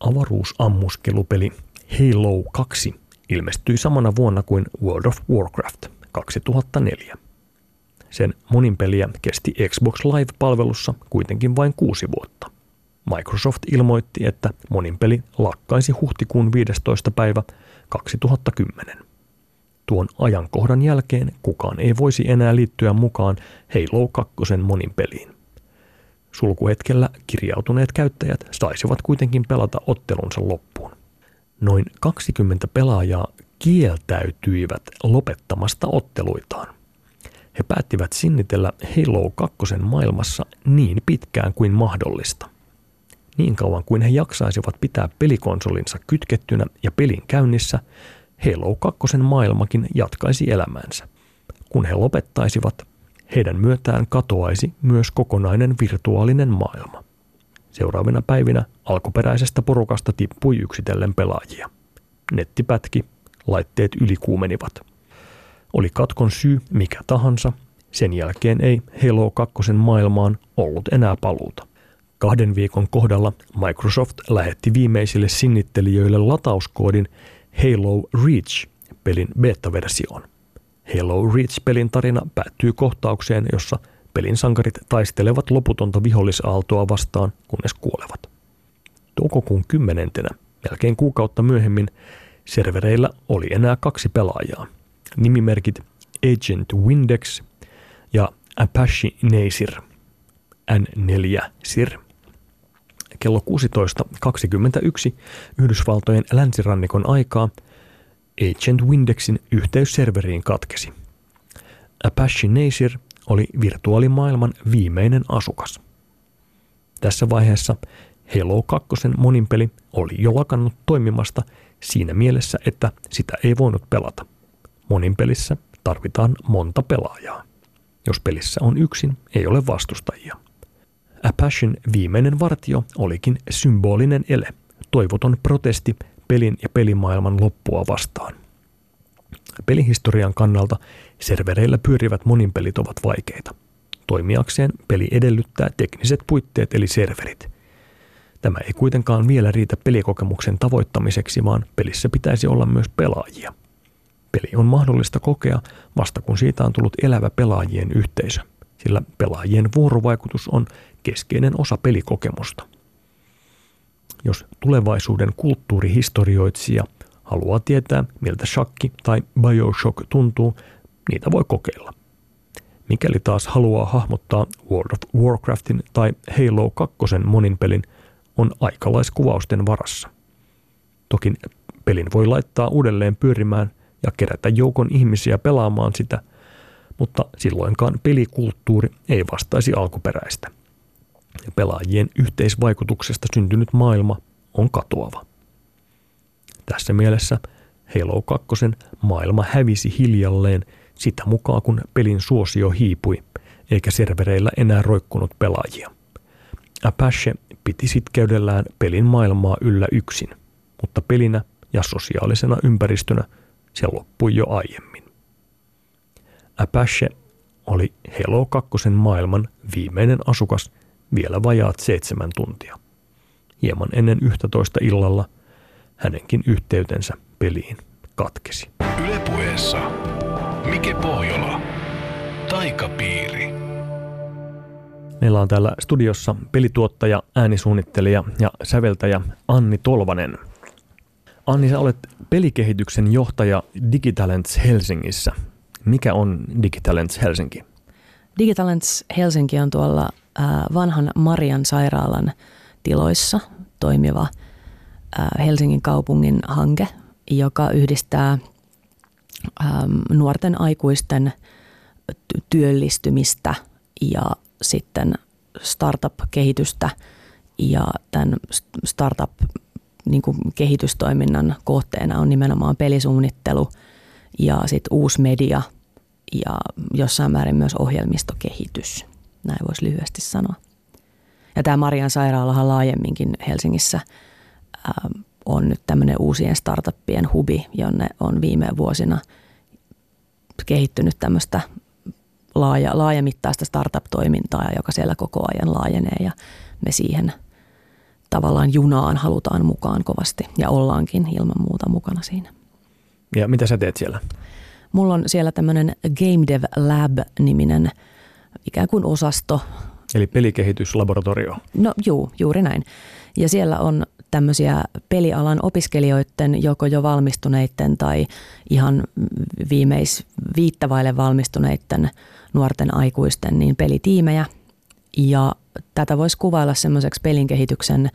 Avaruusammuskelupeli Halo 2 ilmestyi samana vuonna kuin World of Warcraft 2004. Sen monin peliä kesti Xbox Live-palvelussa kuitenkin vain kuusi vuotta. Microsoft ilmoitti, että monin peli lakkaisi huhtikuun 15. päivä 2010. Tuon ajankohdan jälkeen kukaan ei voisi enää liittyä mukaan Halo 2 monin peliin. Sulkuhetkellä kirjautuneet käyttäjät saisivat kuitenkin pelata ottelunsa loppuun. Noin 20 pelaajaa kieltäytyivät lopettamasta otteluitaan. He päättivät sinnitellä Halo 2 maailmassa niin pitkään kuin mahdollista. Niin kauan kuin he jaksaisivat pitää pelikonsolinsa kytkettynä ja pelin käynnissä, Halo 2 maailmakin jatkaisi elämäänsä. Kun he lopettaisivat, heidän myötään katoaisi myös kokonainen virtuaalinen maailma. Seuraavina päivinä alkuperäisestä porukasta tippui yksitellen pelaajia. Netti pätki, laitteet ylikuumenivat. Oli katkon syy mikä tahansa, sen jälkeen ei Halo 2 maailmaan ollut enää paluuta. Kahden viikon kohdalla Microsoft lähetti viimeisille sinnittelijöille latauskoodin Halo Reach pelin beta-versioon. Halo Reach-pelin tarina päättyy kohtaukseen, jossa pelin sankarit taistelevat loputonta vihollisaaltoa vastaan, kunnes kuolevat. Toukokuun kymmenentenä, melkein kuukautta myöhemmin, servereillä oli enää kaksi pelaajaa. Nimimerkit Agent Windex ja Apache Nasir, N4 Sir. Kello 16.21 Yhdysvaltojen länsirannikon aikaa – Agent Windexin yhteys serveriin katkesi. Apache Nasir oli virtuaalimaailman viimeinen asukas. Tässä vaiheessa Halo 2 moninpeli oli jo lakannut toimimasta siinä mielessä, että sitä ei voinut pelata. Moninpelissä tarvitaan monta pelaajaa. Jos pelissä on yksin, ei ole vastustajia. Apachen viimeinen vartio olikin symbolinen ele, toivoton protesti pelin ja pelimaailman loppua vastaan. Pelihistorian kannalta servereillä pyörivät moninpelit ovat vaikeita. Toimijakseen peli edellyttää tekniset puitteet eli serverit. Tämä ei kuitenkaan vielä riitä pelikokemuksen tavoittamiseksi, vaan pelissä pitäisi olla myös pelaajia. Peli on mahdollista kokea vasta kun siitä on tullut elävä pelaajien yhteisö, sillä pelaajien vuorovaikutus on keskeinen osa pelikokemusta. Jos tulevaisuuden kulttuurihistorioitsija haluaa tietää, miltä shakki tai Bioshock tuntuu, niitä voi kokeilla. Mikäli taas haluaa hahmottaa World of Warcraftin tai Halo 2 monin pelin, on aikalaiskuvausten varassa. Toki pelin voi laittaa uudelleen pyörimään ja kerätä joukon ihmisiä pelaamaan sitä, mutta silloinkaan pelikulttuuri ei vastaisi alkuperäistä. Ja pelaajien yhteisvaikutuksesta syntynyt maailma on katoava. Tässä mielessä Halo 2 maailma hävisi hiljalleen sitä mukaan kun pelin suosio hiipui, eikä servereillä enää roikkunut pelaajia. Apache piti sitkeydellään pelin maailmaa yllä yksin, mutta pelinä ja sosiaalisena ympäristönä se loppui jo aiemmin. Apache oli Halo 2 maailman viimeinen asukas vielä vajaat seitsemän tuntia. Hieman ennen 11 illalla hänenkin yhteytensä peliin katkesi. Ylepuheessa Mike Pohjola. Taikapiiri. Meillä on täällä studiossa pelituottaja, äänisuunnittelija ja säveltäjä Anni Tolvanen. Anni, sä olet pelikehityksen johtaja Digitalents Helsingissä. Mikä on Digitalents Helsinki? Digitalents Helsinki on tuolla vanhan Marian sairaalan tiloissa toimiva Helsingin kaupungin hanke, joka yhdistää nuorten aikuisten työllistymistä ja sitten startup-kehitystä ja tämän startup niin kohteena on nimenomaan pelisuunnittelu ja sitten uusi media ja jossain määrin myös ohjelmistokehitys. Näin voisi lyhyesti sanoa. Ja tämä Marian sairaalahan laajemminkin Helsingissä ähm, on nyt tämmöinen uusien startuppien hubi, jonne on viime vuosina kehittynyt tämmöistä laaja, laajamittaista startup-toimintaa, joka siellä koko ajan laajenee ja me siihen tavallaan junaan halutaan mukaan kovasti ja ollaankin ilman muuta mukana siinä. Ja mitä sä teet siellä? Mulla on siellä tämmöinen Game Dev Lab-niminen ikään kuin osasto. Eli pelikehityslaboratorio. No juu, juuri näin. Ja siellä on tämmöisiä pelialan opiskelijoiden, joko jo valmistuneiden tai ihan viimeis viittavaille valmistuneiden nuorten aikuisten niin pelitiimejä. Ja tätä voisi kuvailla semmoiseksi pelin kehityksen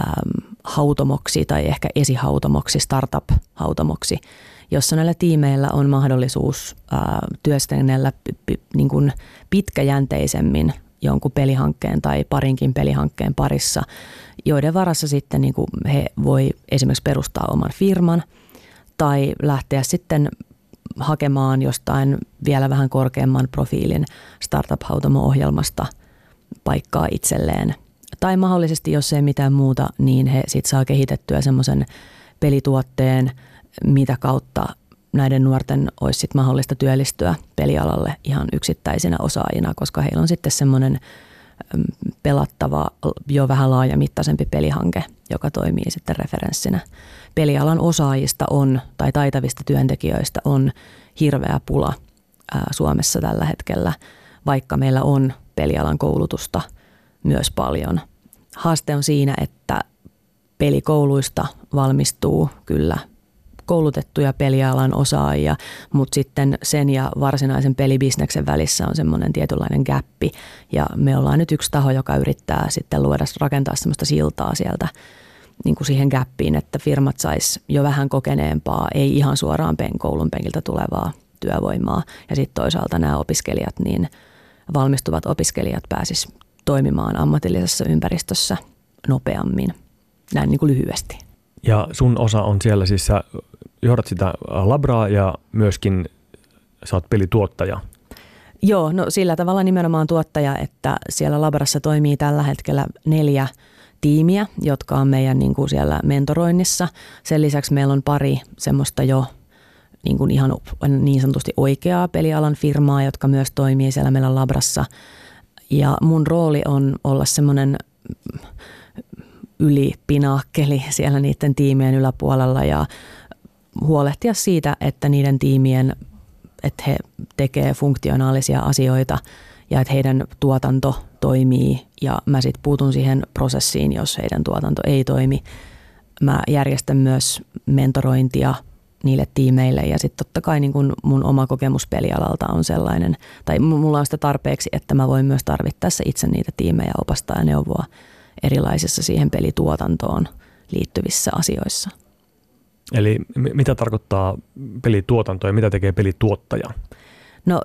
äm, hautomoksi tai ehkä esihautomoksi, startup-hautomoksi, jossa näillä tiimeillä on mahdollisuus ää, työskennellä p- p- niin kuin pitkäjänteisemmin jonkun pelihankkeen tai parinkin pelihankkeen parissa, joiden varassa sitten niin kuin he voi esimerkiksi perustaa oman firman tai lähteä sitten hakemaan jostain vielä vähän korkeamman profiilin startup-hautomo-ohjelmasta paikkaa itselleen. Tai mahdollisesti, jos ei mitään muuta, niin he sitten saa kehitettyä semmoisen pelituotteen, mitä kautta näiden nuorten olisi sit mahdollista työllistyä pelialalle ihan yksittäisinä osaajina, koska heillä on sitten semmoinen pelattava, jo vähän laajamittaisempi pelihanke, joka toimii sitten referenssinä. Pelialan osaajista on, tai taitavista työntekijöistä on hirveä pula Suomessa tällä hetkellä, vaikka meillä on pelialan koulutusta myös paljon. Haaste on siinä, että pelikouluista valmistuu kyllä koulutettuja pelialan osaajia, mutta sitten sen ja varsinaisen pelibisneksen välissä on semmoinen tietynlainen gappi. Ja me ollaan nyt yksi taho, joka yrittää sitten luoda, rakentaa semmoista siltaa sieltä niin kuin siihen gappiin, että firmat sais jo vähän kokeneempaa, ei ihan suoraan pen, koulun penkiltä tulevaa työvoimaa. Ja sitten toisaalta nämä opiskelijat, niin valmistuvat opiskelijat pääsis toimimaan ammatillisessa ympäristössä nopeammin. Näin niin kuin lyhyesti. Ja sun osa on siellä siis, sä johdat sitä labraa ja myöskin sä oot pelituottaja. Joo, no sillä tavalla nimenomaan tuottaja, että siellä labrassa toimii tällä hetkellä neljä tiimiä, jotka on meidän niin kuin siellä mentoroinnissa. Sen lisäksi meillä on pari semmoista jo niin kuin ihan niin sanotusti oikeaa pelialan firmaa, jotka myös toimii siellä meillä labrassa. Ja mun rooli on olla semmoinen yli pinakkeli siellä niiden tiimien yläpuolella ja huolehtia siitä, että niiden tiimien, että he tekee funktionaalisia asioita ja että heidän tuotanto toimii ja mä sitten puutun siihen prosessiin, jos heidän tuotanto ei toimi. Mä järjestän myös mentorointia niille tiimeille ja sitten totta kai niin kun mun oma kokemus pelialalta on sellainen, tai mulla on sitä tarpeeksi, että mä voin myös tarvittaessa itse niitä tiimejä opastaa ja neuvoa erilaisissa siihen pelituotantoon liittyvissä asioissa. Eli mitä tarkoittaa pelituotanto ja mitä tekee pelituottaja? No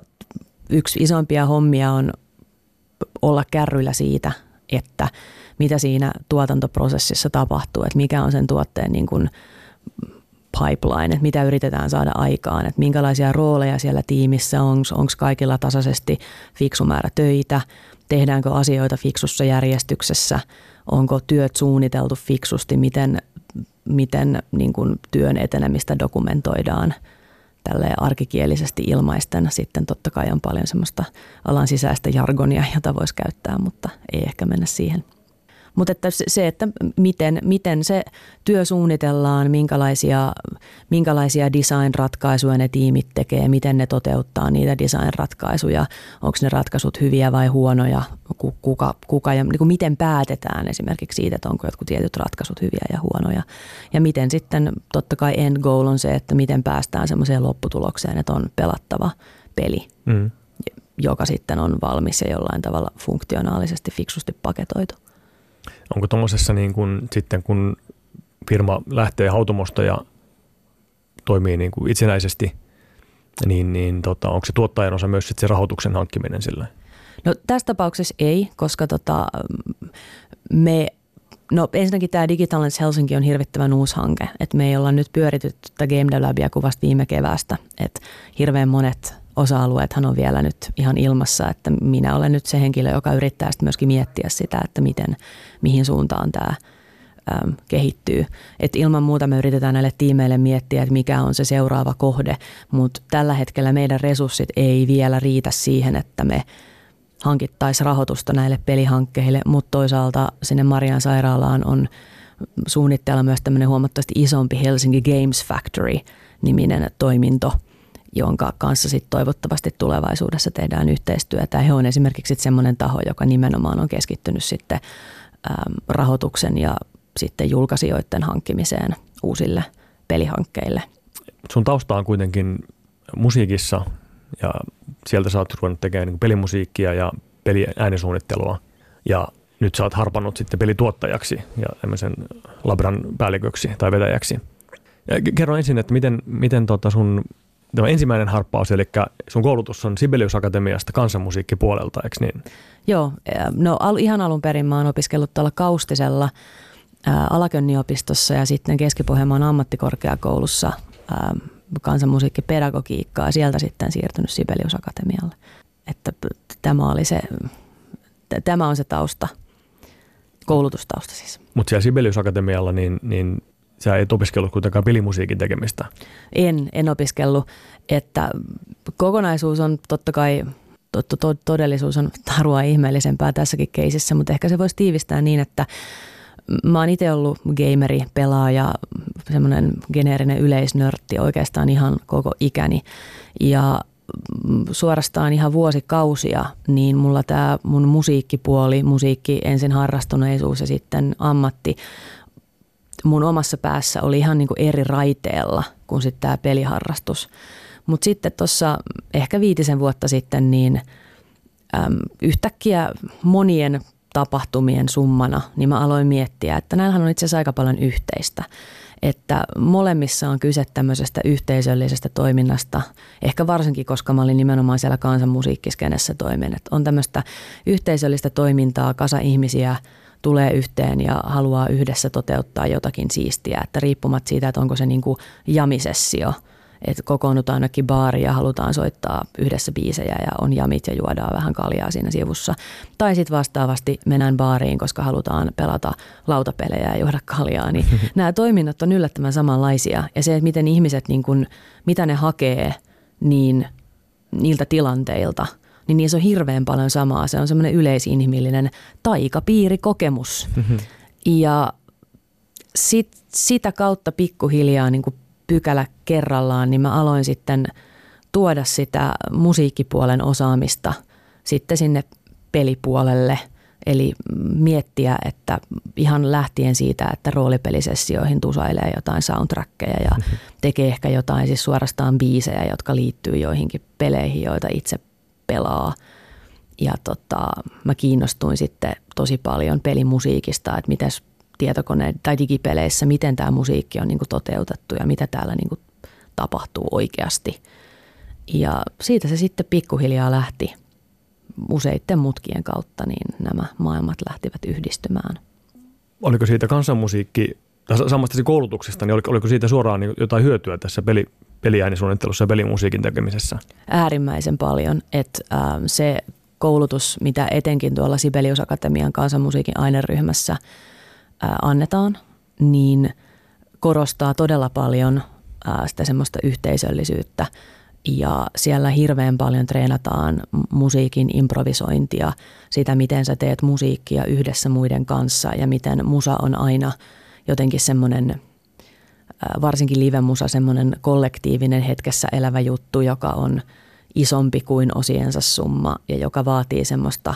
yksi isompia hommia on olla kärryillä siitä, että mitä siinä tuotantoprosessissa tapahtuu, että mikä on sen tuotteen niin kuin pipeline, että mitä yritetään saada aikaan, että minkälaisia rooleja siellä tiimissä on, onko kaikilla tasaisesti fiksu määrä töitä, tehdäänkö asioita fiksussa järjestyksessä, onko työt suunniteltu fiksusti, miten, miten niin kuin työn etenemistä dokumentoidaan tälle arkikielisesti ilmaisten. Sitten totta kai on paljon semmoista alan sisäistä jargonia, jota voisi käyttää, mutta ei ehkä mennä siihen – mutta että se, että miten, miten se työ suunnitellaan, minkälaisia, minkälaisia design-ratkaisuja ne tiimit tekee, miten ne toteuttaa niitä design-ratkaisuja, onko ne ratkaisut hyviä vai huonoja, kuka, kuka ja niin kuin miten päätetään esimerkiksi siitä, että onko jotkut tietyt ratkaisut hyviä ja huonoja. Ja miten sitten totta kai end goal on se, että miten päästään semmoiseen lopputulokseen, että on pelattava peli. Mm joka sitten on valmis ja jollain tavalla funktionaalisesti fiksusti paketoitu. Onko tuommoisessa niin kuin, sitten kun firma lähtee hautomosta ja toimii niin kuin itsenäisesti, niin, niin tota, onko se tuottajan osa myös se rahoituksen hankkiminen sillä? No tässä tapauksessa ei, koska tota, me No ensinnäkin tämä Digital Helsinki on hirvittävän uusi hanke, että me ei olla nyt pyöritetty tätä Game Labia kuvasta viime keväästä, että hirveän monet osa-alueethan on vielä nyt ihan ilmassa, että minä olen nyt se henkilö, joka yrittää sitten myöskin miettiä sitä, että miten, mihin suuntaan tämä äm, kehittyy. Et ilman muuta me yritetään näille tiimeille miettiä, että mikä on se seuraava kohde, mutta tällä hetkellä meidän resurssit ei vielä riitä siihen, että me hankittaisiin rahoitusta näille pelihankkeille, mutta toisaalta sinne Marian sairaalaan on suunnitteilla myös tämmöinen huomattavasti isompi Helsinki Games Factory-niminen toiminto – jonka kanssa sit toivottavasti tulevaisuudessa tehdään yhteistyötä. He on esimerkiksi semmoinen taho, joka nimenomaan on keskittynyt sitten rahoituksen ja sitten julkaisijoiden hankkimiseen uusille pelihankkeille. Sun tausta on kuitenkin musiikissa ja sieltä sä oot ruvennut tekemään niin pelimusiikkia ja peliäänisuunnittelua ja nyt sä oot harpannut sitten pelituottajaksi ja tämmöisen labran päälliköksi tai vetäjäksi. Kerro ensin, että miten, miten tota sun tämä ensimmäinen harppaus, eli sun koulutus on Sibelius Akatemiasta kansanmusiikkipuolelta, eikö niin? Joo, no al, ihan alun perin mä oon opiskellut tuolla Kaustisella ää, Alakönniopistossa ja sitten Keski-Pohjanmaan ammattikorkeakoulussa ää, kansanmusiikkipedagogiikkaa ja sieltä sitten siirtynyt Sibelius Akatemialle. Että tämä oli se, tämä on se tausta, koulutustausta siis. Mutta siellä Sibelius Akatemialla, niin, niin sä et opiskellut kuitenkaan pelimusiikin tekemistä. En, en opiskellut. Että kokonaisuus on totta kai, to, to, todellisuus on tarua ihmeellisempää tässäkin keisissä, mutta ehkä se voisi tiivistää niin, että mä oon itse ollut gameri, pelaaja, semmoinen geneerinen yleisnörtti oikeastaan ihan koko ikäni. Ja suorastaan ihan vuosikausia, niin mulla tämä mun musiikkipuoli, musiikki ensin harrastuneisuus ja sitten ammatti mun omassa päässä oli ihan niin kuin eri raiteella kuin sitten tämä peliharrastus. Mutta sitten tuossa ehkä viitisen vuotta sitten niin äm, yhtäkkiä monien tapahtumien summana, niin mä aloin miettiä, että näillähän on itse asiassa aika paljon yhteistä. Että molemmissa on kyse tämmöisestä yhteisöllisestä toiminnasta, ehkä varsinkin koska mä olin nimenomaan siellä kansanmusiikkiskenessä toimin. Että on tämmöistä yhteisöllistä toimintaa, kasa ihmisiä – tulee yhteen ja haluaa yhdessä toteuttaa jotakin siistiä, että riippumatta siitä, että onko se niin kuin jamisessio, että kokoonnutaan ainakin baariin ja halutaan soittaa yhdessä biisejä ja on jamit ja juodaan vähän kaljaa siinä sivussa. Tai sitten vastaavasti mennään baariin, koska halutaan pelata lautapelejä ja juoda kaljaa. Niin nämä toiminnot on yllättävän samanlaisia ja se, että miten ihmiset, niin kuin, mitä ne hakee, niin niiltä tilanteilta – niin niissä on hirveän paljon samaa. Se on semmoinen yleisinhimillinen taikapiirikokemus. Mm-hmm. Ja sit, sitä kautta pikkuhiljaa niin kuin pykälä kerrallaan, niin mä aloin sitten tuoda sitä musiikkipuolen osaamista sitten sinne pelipuolelle. Eli miettiä, että ihan lähtien siitä, että roolipelisessioihin tusailee jotain soundtrackeja ja mm-hmm. tekee ehkä jotain siis suorastaan biisejä, jotka liittyy joihinkin peleihin, joita itse pelaa. Ja tota, mä kiinnostuin sitten tosi paljon pelimusiikista, että miten tietokone- tai digipeleissä, miten tämä musiikki on niin toteutettu ja mitä täällä niin tapahtuu oikeasti. Ja siitä se sitten pikkuhiljaa lähti useiden mutkien kautta, niin nämä maailmat lähtivät yhdistymään. Oliko siitä kansanmusiikki, samasta koulutuksesta, niin oliko, oliko siitä suoraan niin jotain hyötyä tässä peli, peliäänisuunnittelussa ja pelimusiikin tekemisessä? Äärimmäisen paljon, että äh, se koulutus, mitä etenkin tuolla Sibelius Akatemian kansanmusiikin aineryhmässä – annetaan, niin korostaa todella paljon sitä semmoista yhteisöllisyyttä ja siellä hirveän paljon treenataan musiikin improvisointia, sitä miten sä teet musiikkia yhdessä muiden kanssa ja miten musa on aina jotenkin semmoinen, varsinkin live-musa, semmoinen kollektiivinen hetkessä elävä juttu, joka on isompi kuin osiensa summa ja joka vaatii semmoista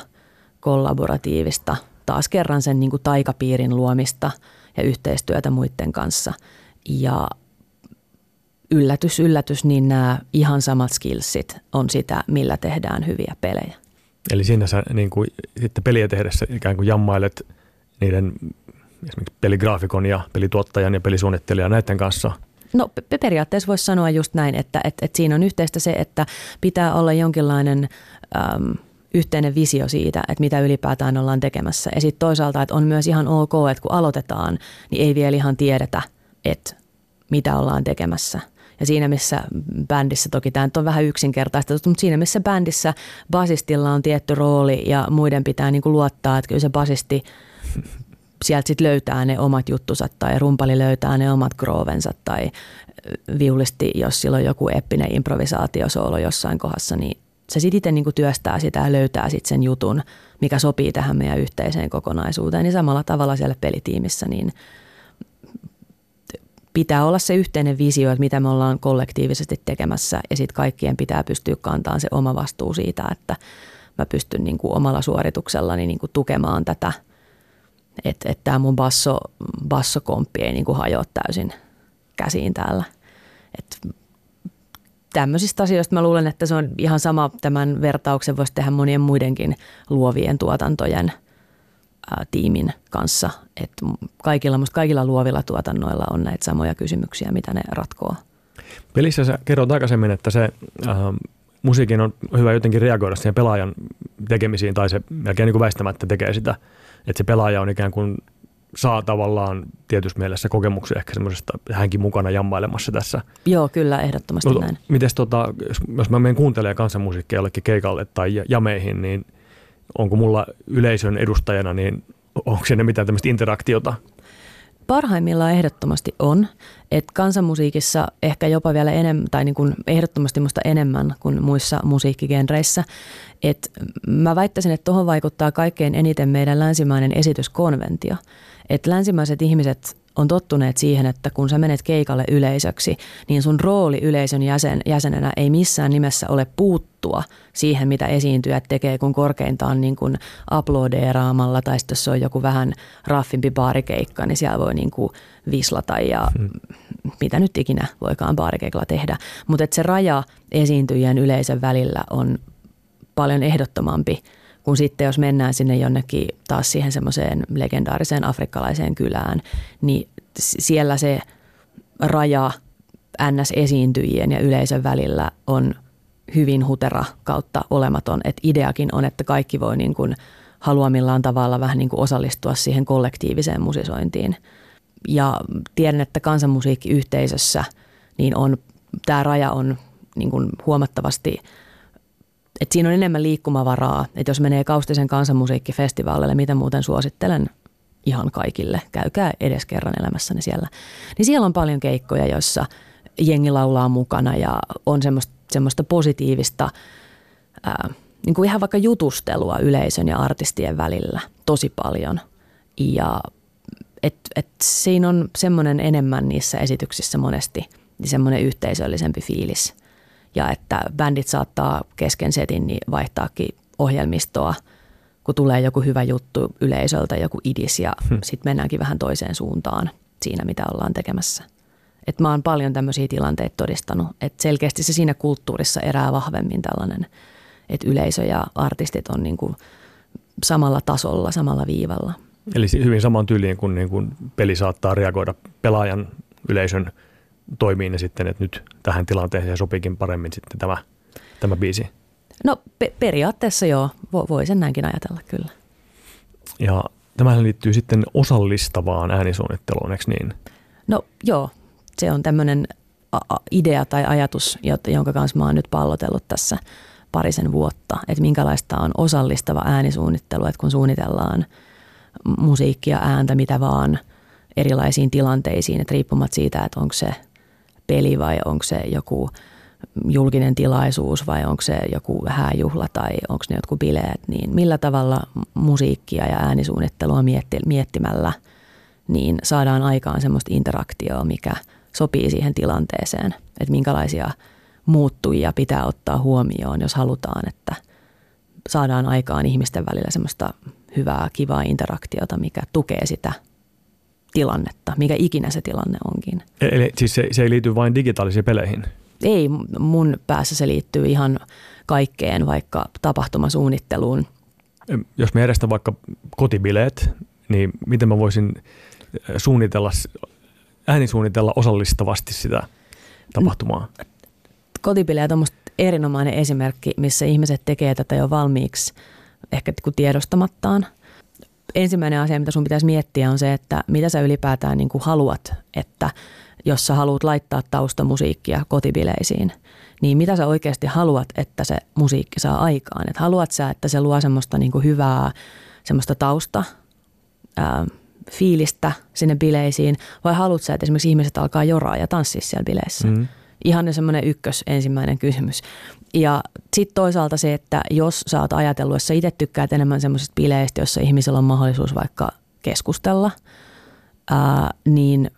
kollaboratiivista – taas kerran sen niin kuin taikapiirin luomista ja yhteistyötä muiden kanssa. Ja yllätys, yllätys, niin nämä ihan samat skillsit on sitä, millä tehdään hyviä pelejä. Eli siinä sä niin kuin, sitten peliä tehdessä ikään kuin jammailet niiden esimerkiksi peligraafikon ja pelituottajan ja pelisuunnittelijan näiden kanssa No periaatteessa voisi sanoa just näin, että, että, että siinä on yhteistä se, että pitää olla jonkinlainen äm, yhteinen visio siitä, että mitä ylipäätään ollaan tekemässä. Ja sitten toisaalta, että on myös ihan ok, että kun aloitetaan, niin ei vielä ihan tiedetä, että mitä ollaan tekemässä. Ja siinä missä bändissä, toki tämä on vähän yksinkertaista, mutta siinä missä bändissä basistilla on tietty rooli ja muiden pitää niin kuin luottaa, että kyllä se basisti sieltä sitten löytää ne omat juttusat tai rumpali löytää ne omat groovensa tai viulisti, jos sillä on joku eppinen improvisaatiosoolo jossain kohdassa, niin se sitten itse niin työstää sitä ja löytää sitten sen jutun, mikä sopii tähän meidän yhteiseen kokonaisuuteen. Niin samalla tavalla siellä pelitiimissä niin pitää olla se yhteinen visio, että mitä me ollaan kollektiivisesti tekemässä ja sitten kaikkien pitää pystyä kantamaan se oma vastuu siitä, että mä pystyn niin kuin omalla suorituksellani niin kuin tukemaan tätä, että, että tämä mun basso, bassokomppi ei niin kuin hajoa täysin käsiin täällä. Että tämmöisistä asioista mä luulen, että se on ihan sama tämän vertauksen voisi tehdä monien muidenkin luovien tuotantojen ää, tiimin kanssa. Että kaikilla, musta kaikilla luovilla tuotannoilla on näitä samoja kysymyksiä, mitä ne ratkoo. Pelissä sä kerroit aikaisemmin, että se äh, musiikin on hyvä jotenkin reagoida siihen pelaajan tekemisiin tai se melkein niin kuin väistämättä tekee sitä, että se pelaaja on ikään kuin saa tavallaan tietyssä mielessä kokemuksia ehkä semmoisesta hänkin mukana jammailemassa tässä. Joo, kyllä, ehdottomasti no, näin. Mites tota, jos mä menen kuuntelemaan kansanmusiikkia jollekin keikalle tai jameihin, niin onko mulla yleisön edustajana, niin onko siinä mitään tämmöistä interaktiota? Parhaimmillaan ehdottomasti on, että kansanmusiikissa ehkä jopa vielä enemmän, tai niin kuin ehdottomasti musta enemmän kuin muissa musiikkigenreissä. Et mä väittäisin, että tuohon vaikuttaa kaikkein eniten meidän länsimainen esityskonventio – että länsimaiset ihmiset on tottuneet siihen, että kun sä menet keikalle yleisöksi, niin sun rooli yleisön jäsen, jäsenenä ei missään nimessä ole puuttua siihen, mitä esiintyjät tekee, kun korkeintaan niin kuin uploadeeraamalla tai sitten jos on joku vähän raffimpi baarikeikka, niin siellä voi niin kuin vislata ja hmm. mitä nyt ikinä voikaan baarikeikalla tehdä. Mutta se raja esiintyjien yleisön välillä on paljon ehdottomampi kun sitten jos mennään sinne jonnekin taas siihen semmoiseen legendaariseen afrikkalaiseen kylään, niin siellä se raja NS-esiintyjien ja yleisön välillä on hyvin hutera kautta olematon. Et ideakin on, että kaikki voi niin kuin haluamillaan tavalla vähän niin kuin osallistua siihen kollektiiviseen musisointiin. Ja tiedän, että kansanmusiikkiyhteisössä niin on, tämä raja on niin kuin huomattavasti – et siinä on enemmän liikkumavaraa, että jos menee Kaustisen kansanmusiikkifestivaalille, mitä muuten suosittelen ihan kaikille, käykää edes kerran elämässäni siellä. Niin siellä on paljon keikkoja, joissa jengi laulaa mukana ja on semmoista, semmoista positiivista, ää, niin kuin ihan vaikka jutustelua yleisön ja artistien välillä tosi paljon. Ja et, et siinä on semmoinen enemmän niissä esityksissä monesti niin semmoinen yhteisöllisempi fiilis. Ja että bändit saattaa kesken setin niin vaihtaakin ohjelmistoa, kun tulee joku hyvä juttu yleisöltä, joku idis ja hmm. sitten mennäänkin vähän toiseen suuntaan siinä, mitä ollaan tekemässä. Et mä oon paljon tämmöisiä tilanteita todistanut, että selkeästi se siinä kulttuurissa erää vahvemmin tällainen, että yleisö ja artistit on niin kuin samalla tasolla, samalla viivalla. Eli hyvin saman tyyliin, kun niin kuin peli saattaa reagoida pelaajan yleisön toimiin ja sitten, että nyt tähän tilanteeseen sopiikin paremmin sitten tämä, tämä biisi. No pe- periaatteessa joo, Vo- voi sen näinkin ajatella kyllä. Ja tämähän liittyy sitten osallistavaan äänisuunnitteluun, eikö niin? No joo, se on tämmöinen idea tai ajatus, jonka kanssa mä oon nyt pallotellut tässä parisen vuotta, että minkälaista on osallistava äänisuunnittelu, että kun suunnitellaan musiikkia, ääntä, mitä vaan erilaisiin tilanteisiin, että riippumatta siitä, että onko se peli vai onko se joku julkinen tilaisuus vai onko se joku hääjuhla tai onko ne jotkut bileet, niin millä tavalla musiikkia ja äänisuunnittelua miettimällä niin saadaan aikaan semmoista interaktioa, mikä sopii siihen tilanteeseen, että minkälaisia muuttujia pitää ottaa huomioon, jos halutaan, että saadaan aikaan ihmisten välillä semmoista hyvää, kivaa interaktiota, mikä tukee sitä tilannetta, mikä ikinä se tilanne onkin. E-, eli siis se, se ei liity vain digitaalisiin peleihin? Ei, mun päässä se liittyy ihan kaikkeen, vaikka tapahtumasuunnitteluun. Jos me järjestän vaikka kotibileet, niin miten mä voisin suunnitella, äänisuunnitella osallistavasti sitä tapahtumaa? Kotibileet on musta erinomainen esimerkki, missä ihmiset tekee tätä jo valmiiksi ehkä tiedostamattaan – ensimmäinen asia, mitä sun pitäisi miettiä on se, että mitä sä ylipäätään niin kuin haluat, että jos sä haluat laittaa taustamusiikkia kotibileisiin, niin mitä sä oikeasti haluat, että se musiikki saa aikaan? Et haluat sä, että se luo semmoista niin kuin hyvää semmoista tausta, ää, fiilistä sinne bileisiin, vai haluat sä, että esimerkiksi ihmiset alkaa joraa ja tanssia siellä bileissä? Mm. Ihan semmoinen ykkös ensimmäinen kysymys. Ja sitten toisaalta se, että jos sä oot ajatellut, että sä itse tykkäät enemmän semmoisista bileistä, jossa ihmisellä on mahdollisuus vaikka keskustella, ää, niin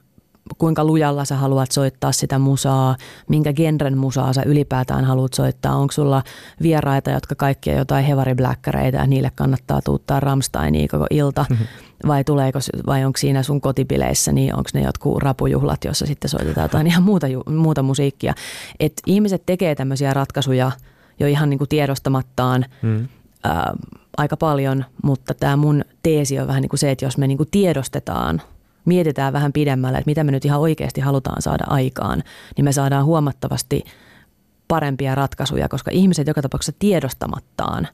kuinka lujalla sä haluat soittaa sitä musaa, minkä genren musaa sä ylipäätään haluat soittaa. Onko sulla vieraita, jotka kaikki on jotain hevaribläkkäreitä ja niille kannattaa tuuttaa Ramsteinia koko ilta? Mm-hmm. Vai, tuleeko, vai onko siinä sun kotipileissä, niin onko ne jotkut rapujuhlat, jossa sitten soitetaan jotain ihan muuta, muuta musiikkia. Et ihmiset tekee tämmöisiä ratkaisuja jo ihan niin kuin tiedostamattaan mm. ää, aika paljon, mutta tämä mun teesi on vähän niin kuin se, että jos me niin kuin tiedostetaan – mietitään vähän pidemmälle, että mitä me nyt ihan oikeasti halutaan saada aikaan, niin me saadaan huomattavasti parempia ratkaisuja, koska ihmiset joka tapauksessa tiedostamattaan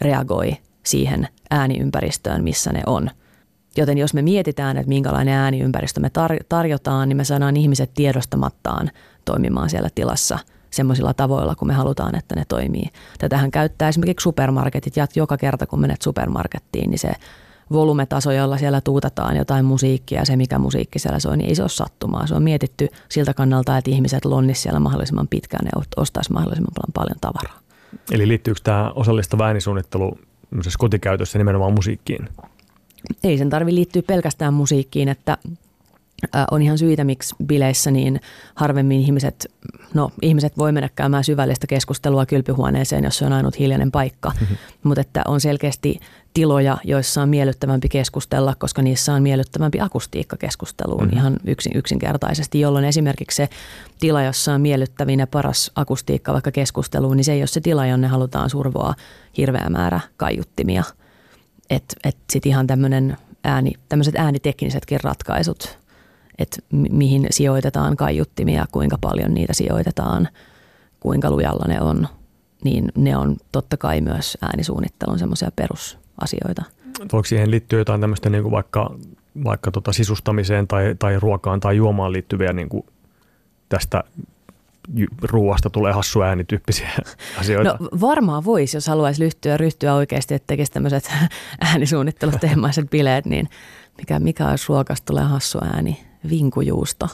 reagoi siihen ääniympäristöön, missä ne on. Joten jos me mietitään, että minkälainen ääniympäristö me tar- tarjotaan, niin me saadaan ihmiset tiedostamattaan toimimaan siellä tilassa semmoisilla tavoilla, kun me halutaan, että ne toimii. Tätähän käyttää esimerkiksi supermarketit, ja joka kerta kun menet supermarkettiin, niin se volumetaso, jolla siellä tuutataan jotain musiikkia ja se, mikä musiikki siellä soi, niin ei se ole sattumaa. Se on mietitty siltä kannalta, että ihmiset lonnis siellä mahdollisimman pitkään ja ostaisi mahdollisimman paljon tavaraa. Eli liittyykö tämä osallista äänisuunnittelu kotikäytössä nimenomaan musiikkiin? Ei sen tarvi liittyä pelkästään musiikkiin, että on ihan syitä, miksi bileissä niin harvemmin ihmiset, no ihmiset voi mennä käymään syvällistä keskustelua kylpyhuoneeseen, jos se on ainut hiljainen paikka, mm-hmm. mutta että on selkeästi tiloja, joissa on miellyttävämpi keskustella, koska niissä on miellyttävämpi akustiikka keskusteluun mm-hmm. ihan yksin, yksinkertaisesti, jolloin esimerkiksi se tila, jossa on miellyttävin ja paras akustiikka vaikka keskusteluun, niin se ei ole se tila, jonne halutaan survoa hirveä määrä kaiuttimia. Että et sitten ihan tämmöinen ääni, tämmöiset ääniteknisetkin ratkaisut, että mihin sijoitetaan kaiuttimia, kuinka paljon niitä sijoitetaan, kuinka lujalla ne on, niin ne on totta kai myös äänisuunnittelun semmoisia perus asioita. Voiko siihen liittyä jotain tämmöistä niin kuin vaikka, vaikka tota sisustamiseen tai, tai ruokaan tai juomaan liittyviä niin kuin tästä ruoasta tulee hassu äänityyppisiä asioita? No varmaan voisi, jos haluaisi ryhtyä, ryhtyä oikeasti, että tekisi tämmöiset äänisuunnitteluteemaiset bileet, niin mikä, mikä olisi ruokasta tulee hassu ääni? Vinkujuusto.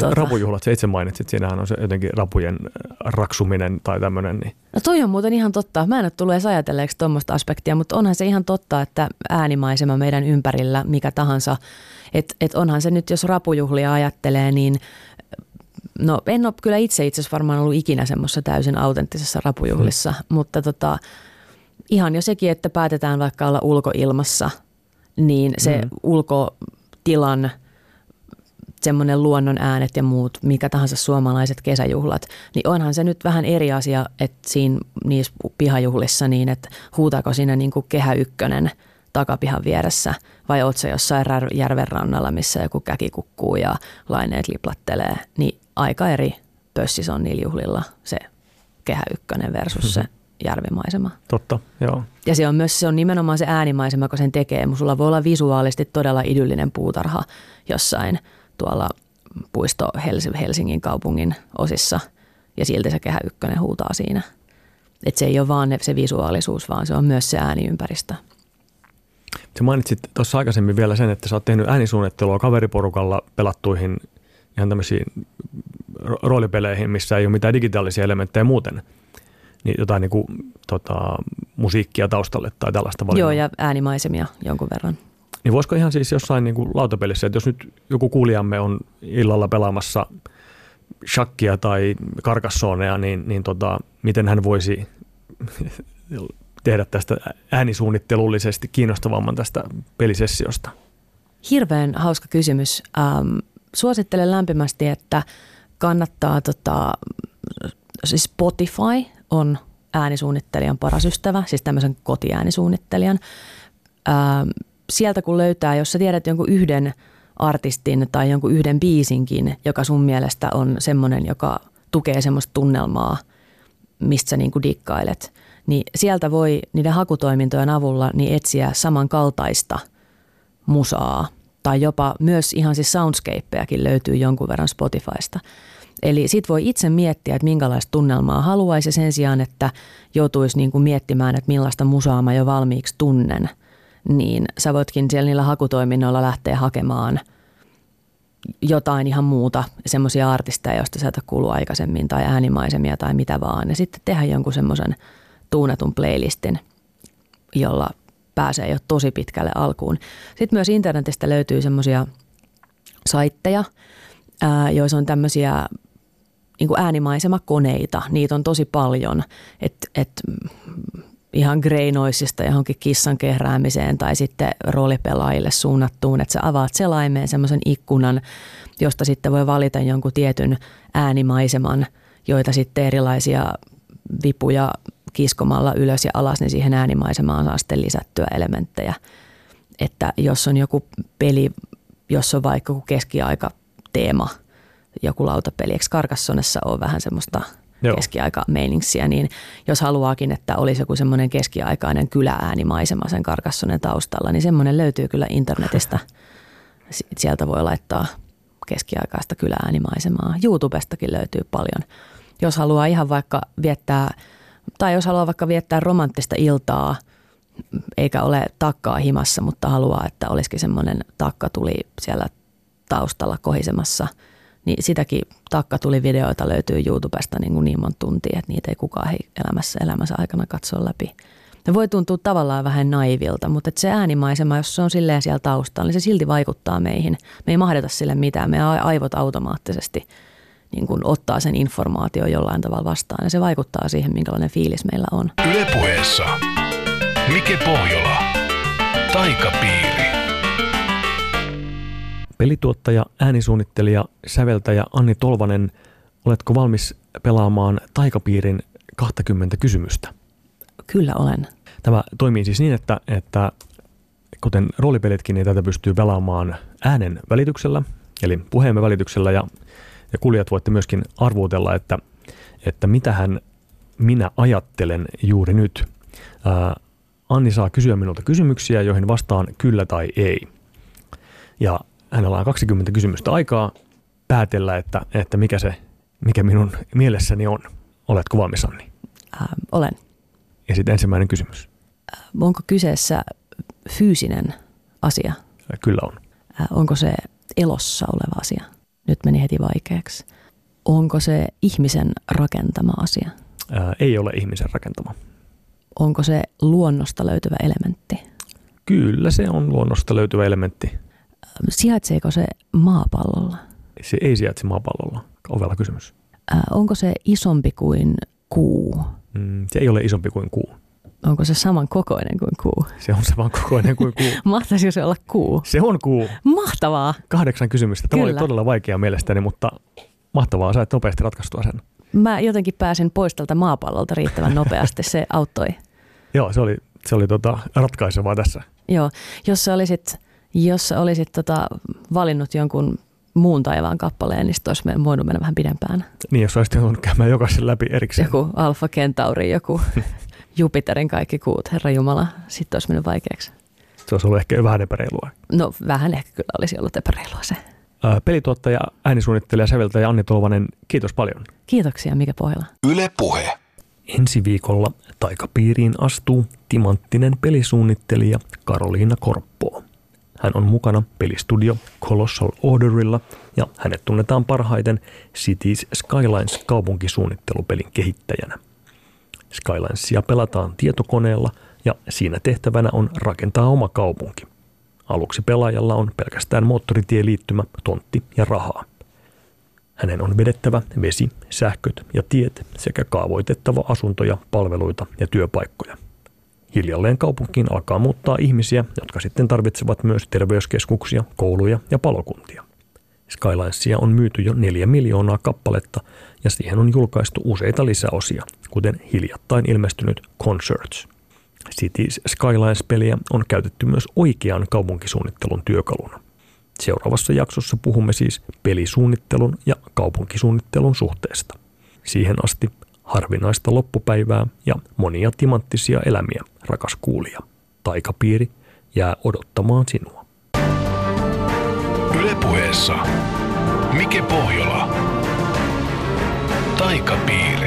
Tota... Rapujuhlat, se itse mainitsit, siinähän on se jotenkin rapujen äh, raksuminen tai tämmöinen. Niin. No toi on muuten ihan totta. Mä en ole tullut edes ajatelleeksi tuommoista aspektia, mutta onhan se ihan totta, että äänimaisema meidän ympärillä, mikä tahansa, että et onhan se nyt, jos rapujuhlia ajattelee, niin No en ole kyllä itse itse varmaan ollut ikinä semmoisessa täysin autenttisessa rapujuhlissa, hmm. mutta tota, ihan jo sekin, että päätetään vaikka olla ulkoilmassa, niin se hmm. ulkotilan semmoinen luonnon äänet ja muut, mikä tahansa suomalaiset kesäjuhlat, niin onhan se nyt vähän eri asia, että siinä niissä pihajuhlissa niin, että huutaako siinä niin kuin kehä ykkönen takapihan vieressä vai oot se jossain järven rannalla, missä joku käki kukkuu ja laineet liplattelee, niin aika eri pössis on niillä juhlilla se kehä ykkönen versus se mm-hmm. järvimaisema. Totta, joo. Ja se on myös se on nimenomaan se äänimaisema, kun sen tekee. Sulla voi olla visuaalisesti todella idyllinen puutarha jossain tuolla puisto Helsingin kaupungin osissa ja silti se kehä ykkönen huutaa siinä. Et se ei ole vaan se visuaalisuus, vaan se on myös se ääniympäristö. Sä mainitsit tuossa aikaisemmin vielä sen, että sä oot tehnyt äänisuunnittelua kaveriporukalla pelattuihin ihan tämmöisiin roolipeleihin, missä ei ole mitään digitaalisia elementtejä muuten. Niin jotain niin kuin, tota, musiikkia taustalle tai tällaista valinnaa. Joo, ja äänimaisemia jonkun verran. Niin voisiko ihan siis jossain niin kuin lautapelissä, että jos nyt joku kuulijamme on illalla pelaamassa shakkia tai karkassonea, niin, niin tota, miten hän voisi tehdä tästä äänisuunnittelullisesti kiinnostavamman tästä pelisessiosta? Hirveän hauska kysymys. Ähm, suosittelen lämpimästi, että kannattaa, tota, siis Spotify on äänisuunnittelijan paras ystävä, siis tämmöisen kotiäänisuunnittelijan. Ähm, sieltä kun löytää, jos sä tiedät jonkun yhden artistin tai jonkun yhden biisinkin, joka sun mielestä on semmoinen, joka tukee semmoista tunnelmaa, mistä sä niin kuin dikkailet, niin sieltä voi niiden hakutoimintojen avulla niin etsiä samankaltaista musaa tai jopa myös ihan siis soundscapejakin löytyy jonkun verran Spotifysta. Eli sit voi itse miettiä, että minkälaista tunnelmaa haluaisi sen sijaan, että joutuisi niin kuin miettimään, että millaista musaa mä jo valmiiksi tunnen – niin sä voitkin siellä niillä hakutoiminnoilla lähteä hakemaan jotain ihan muuta, semmoisia artisteja, joista sä et kuulu aikaisemmin tai äänimaisemia tai mitä vaan. Ja sitten tehdä jonkun semmoisen tuunetun playlistin, jolla pääsee jo tosi pitkälle alkuun. Sitten myös internetistä löytyy semmoisia saitteja, joissa on tämmöisiä niin äänimaisemakoneita. Niitä on tosi paljon. että et ihan greinoisista johonkin kissan kehräämiseen tai sitten roolipelaajille suunnattuun, että sä avaat selaimeen semmoisen ikkunan, josta sitten voi valita jonkun tietyn äänimaiseman, joita sitten erilaisia vipuja kiskomalla ylös ja alas, niin siihen äänimaisemaan saa sitten lisättyä elementtejä. Että jos on joku peli, jos on vaikka keskiaika teema, joku lautapeli, eikö Karkassonessa on vähän semmoista – keskiaika-meiningsiä, niin jos haluaakin, että olisi joku semmoinen keskiaikainen kylääänimaisema sen karkassonen taustalla, niin semmoinen löytyy kyllä internetistä. Sieltä voi laittaa keskiaikaista kylääänimaisemaa. YouTubestakin löytyy paljon. Jos haluaa ihan vaikka viettää, tai jos haluaa vaikka viettää romanttista iltaa, eikä ole takkaa himassa, mutta haluaa, että olisikin semmoinen takka tuli siellä taustalla kohisemassa – niin sitäkin takka tuli videoita löytyy YouTubesta niin, kuin niin monta tuntia, että niitä ei kukaan hei elämässä, elämänsä aikana katsoa läpi. Ne voi tuntua tavallaan vähän naivilta, mutta se äänimaisema, jos se on silleen siellä taustalla, niin se silti vaikuttaa meihin. Me ei mahdeta sille mitään. Meidän aivot automaattisesti niin kuin ottaa sen informaatio jollain tavalla vastaan ja se vaikuttaa siihen, minkälainen fiilis meillä on. Ylepuheessa Mike Pohjola. Taikapiiri. Pelituottaja, äänisuunnittelija, säveltäjä Anni Tolvanen, oletko valmis pelaamaan taikapiirin 20 kysymystä? Kyllä olen. Tämä toimii siis niin, että, että kuten roolipelitkin, niin tätä pystyy pelaamaan äänen välityksellä, eli puheemme välityksellä, ja, ja kuulijat voitte myöskin arvuutella, että, että mitähän minä ajattelen juuri nyt. Ää, Anni saa kysyä minulta kysymyksiä, joihin vastaan kyllä tai ei. Ja hänellä on 20 kysymystä aikaa päätellä, että, että mikä se, mikä minun mielessäni on. Oletko valmis, Anni? Äh, olen. Ja sitten ensimmäinen kysymys. Äh, onko kyseessä fyysinen asia? Äh, kyllä on. Äh, onko se elossa oleva asia? Nyt meni heti vaikeaksi. Onko se ihmisen rakentama asia? Ää, ei ole ihmisen rakentama. Onko se luonnosta löytyvä elementti? Kyllä se on luonnosta löytyvä elementti. Sijaitseeko se maapallolla? Se ei sijaitse maapallolla. Ovella kysymys. Ää, onko se isompi kuin kuu? Mm, se ei ole isompi kuin kuu. Onko se saman kokoinen kuin kuu? Se on se vaan kokoinen kuin kuu. Mahtaisiko se olla kuu? Se on kuu. Mahtavaa! Kahdeksan kysymystä. Tämä oli Kyllä. todella vaikea mielestäni, mutta mahtavaa. Sait nopeasti ratkaistua sen. Mä jotenkin pääsin pois tältä maapallolta riittävän nopeasti. Se auttoi. Joo, se oli, se oli tota ratkaisevaa tässä. Joo, jos sä olisit, jos olisit tota, valinnut jonkun muun taivaan kappaleen, niin sit olisi voinut mennä vähän pidempään. Niin, jos olisit joutunut käymään jokaisen läpi erikseen. Joku Alfa Kentauri, joku Jupiterin kaikki kuut, herra Jumala, sitten olisi mennyt vaikeaksi. Se olisi ollut ehkä vähän epäreilua. No vähän ehkä kyllä olisi ollut epäreilua se. Ää, Pelituottaja, äänisuunnittelija ja säveltäjä Anni Tolvanen, kiitos paljon. Kiitoksia, mikä pohjalla. Yle Puhe. Ensi viikolla taikapiiriin astuu timanttinen pelisuunnittelija Karoliina Korppoo. Hän on mukana pelistudio Colossal Orderilla ja hänet tunnetaan parhaiten Cities Skylines kaupunkisuunnittelupelin kehittäjänä. Skylinesia pelataan tietokoneella ja siinä tehtävänä on rakentaa oma kaupunki. Aluksi pelaajalla on pelkästään moottoritieliittymä, tontti ja rahaa. Hänen on vedettävä vesi, sähköt ja tiet sekä kaavoitettava asuntoja, palveluita ja työpaikkoja. Hiljalleen kaupunkiin alkaa muuttaa ihmisiä, jotka sitten tarvitsevat myös terveyskeskuksia, kouluja ja palokuntia. Skylinesia on myyty jo neljä miljoonaa kappaletta ja siihen on julkaistu useita lisäosia, kuten hiljattain ilmestynyt Concerts. Cities Skylines-peliä on käytetty myös oikean kaupunkisuunnittelun työkaluna. Seuraavassa jaksossa puhumme siis pelisuunnittelun ja kaupunkisuunnittelun suhteesta. Siihen asti harvinaista loppupäivää ja monia timanttisia elämiä, rakas kuulija. Taikapiiri jää odottamaan sinua. Yle Puheessa. Mike Pohjola. Taikapiiri.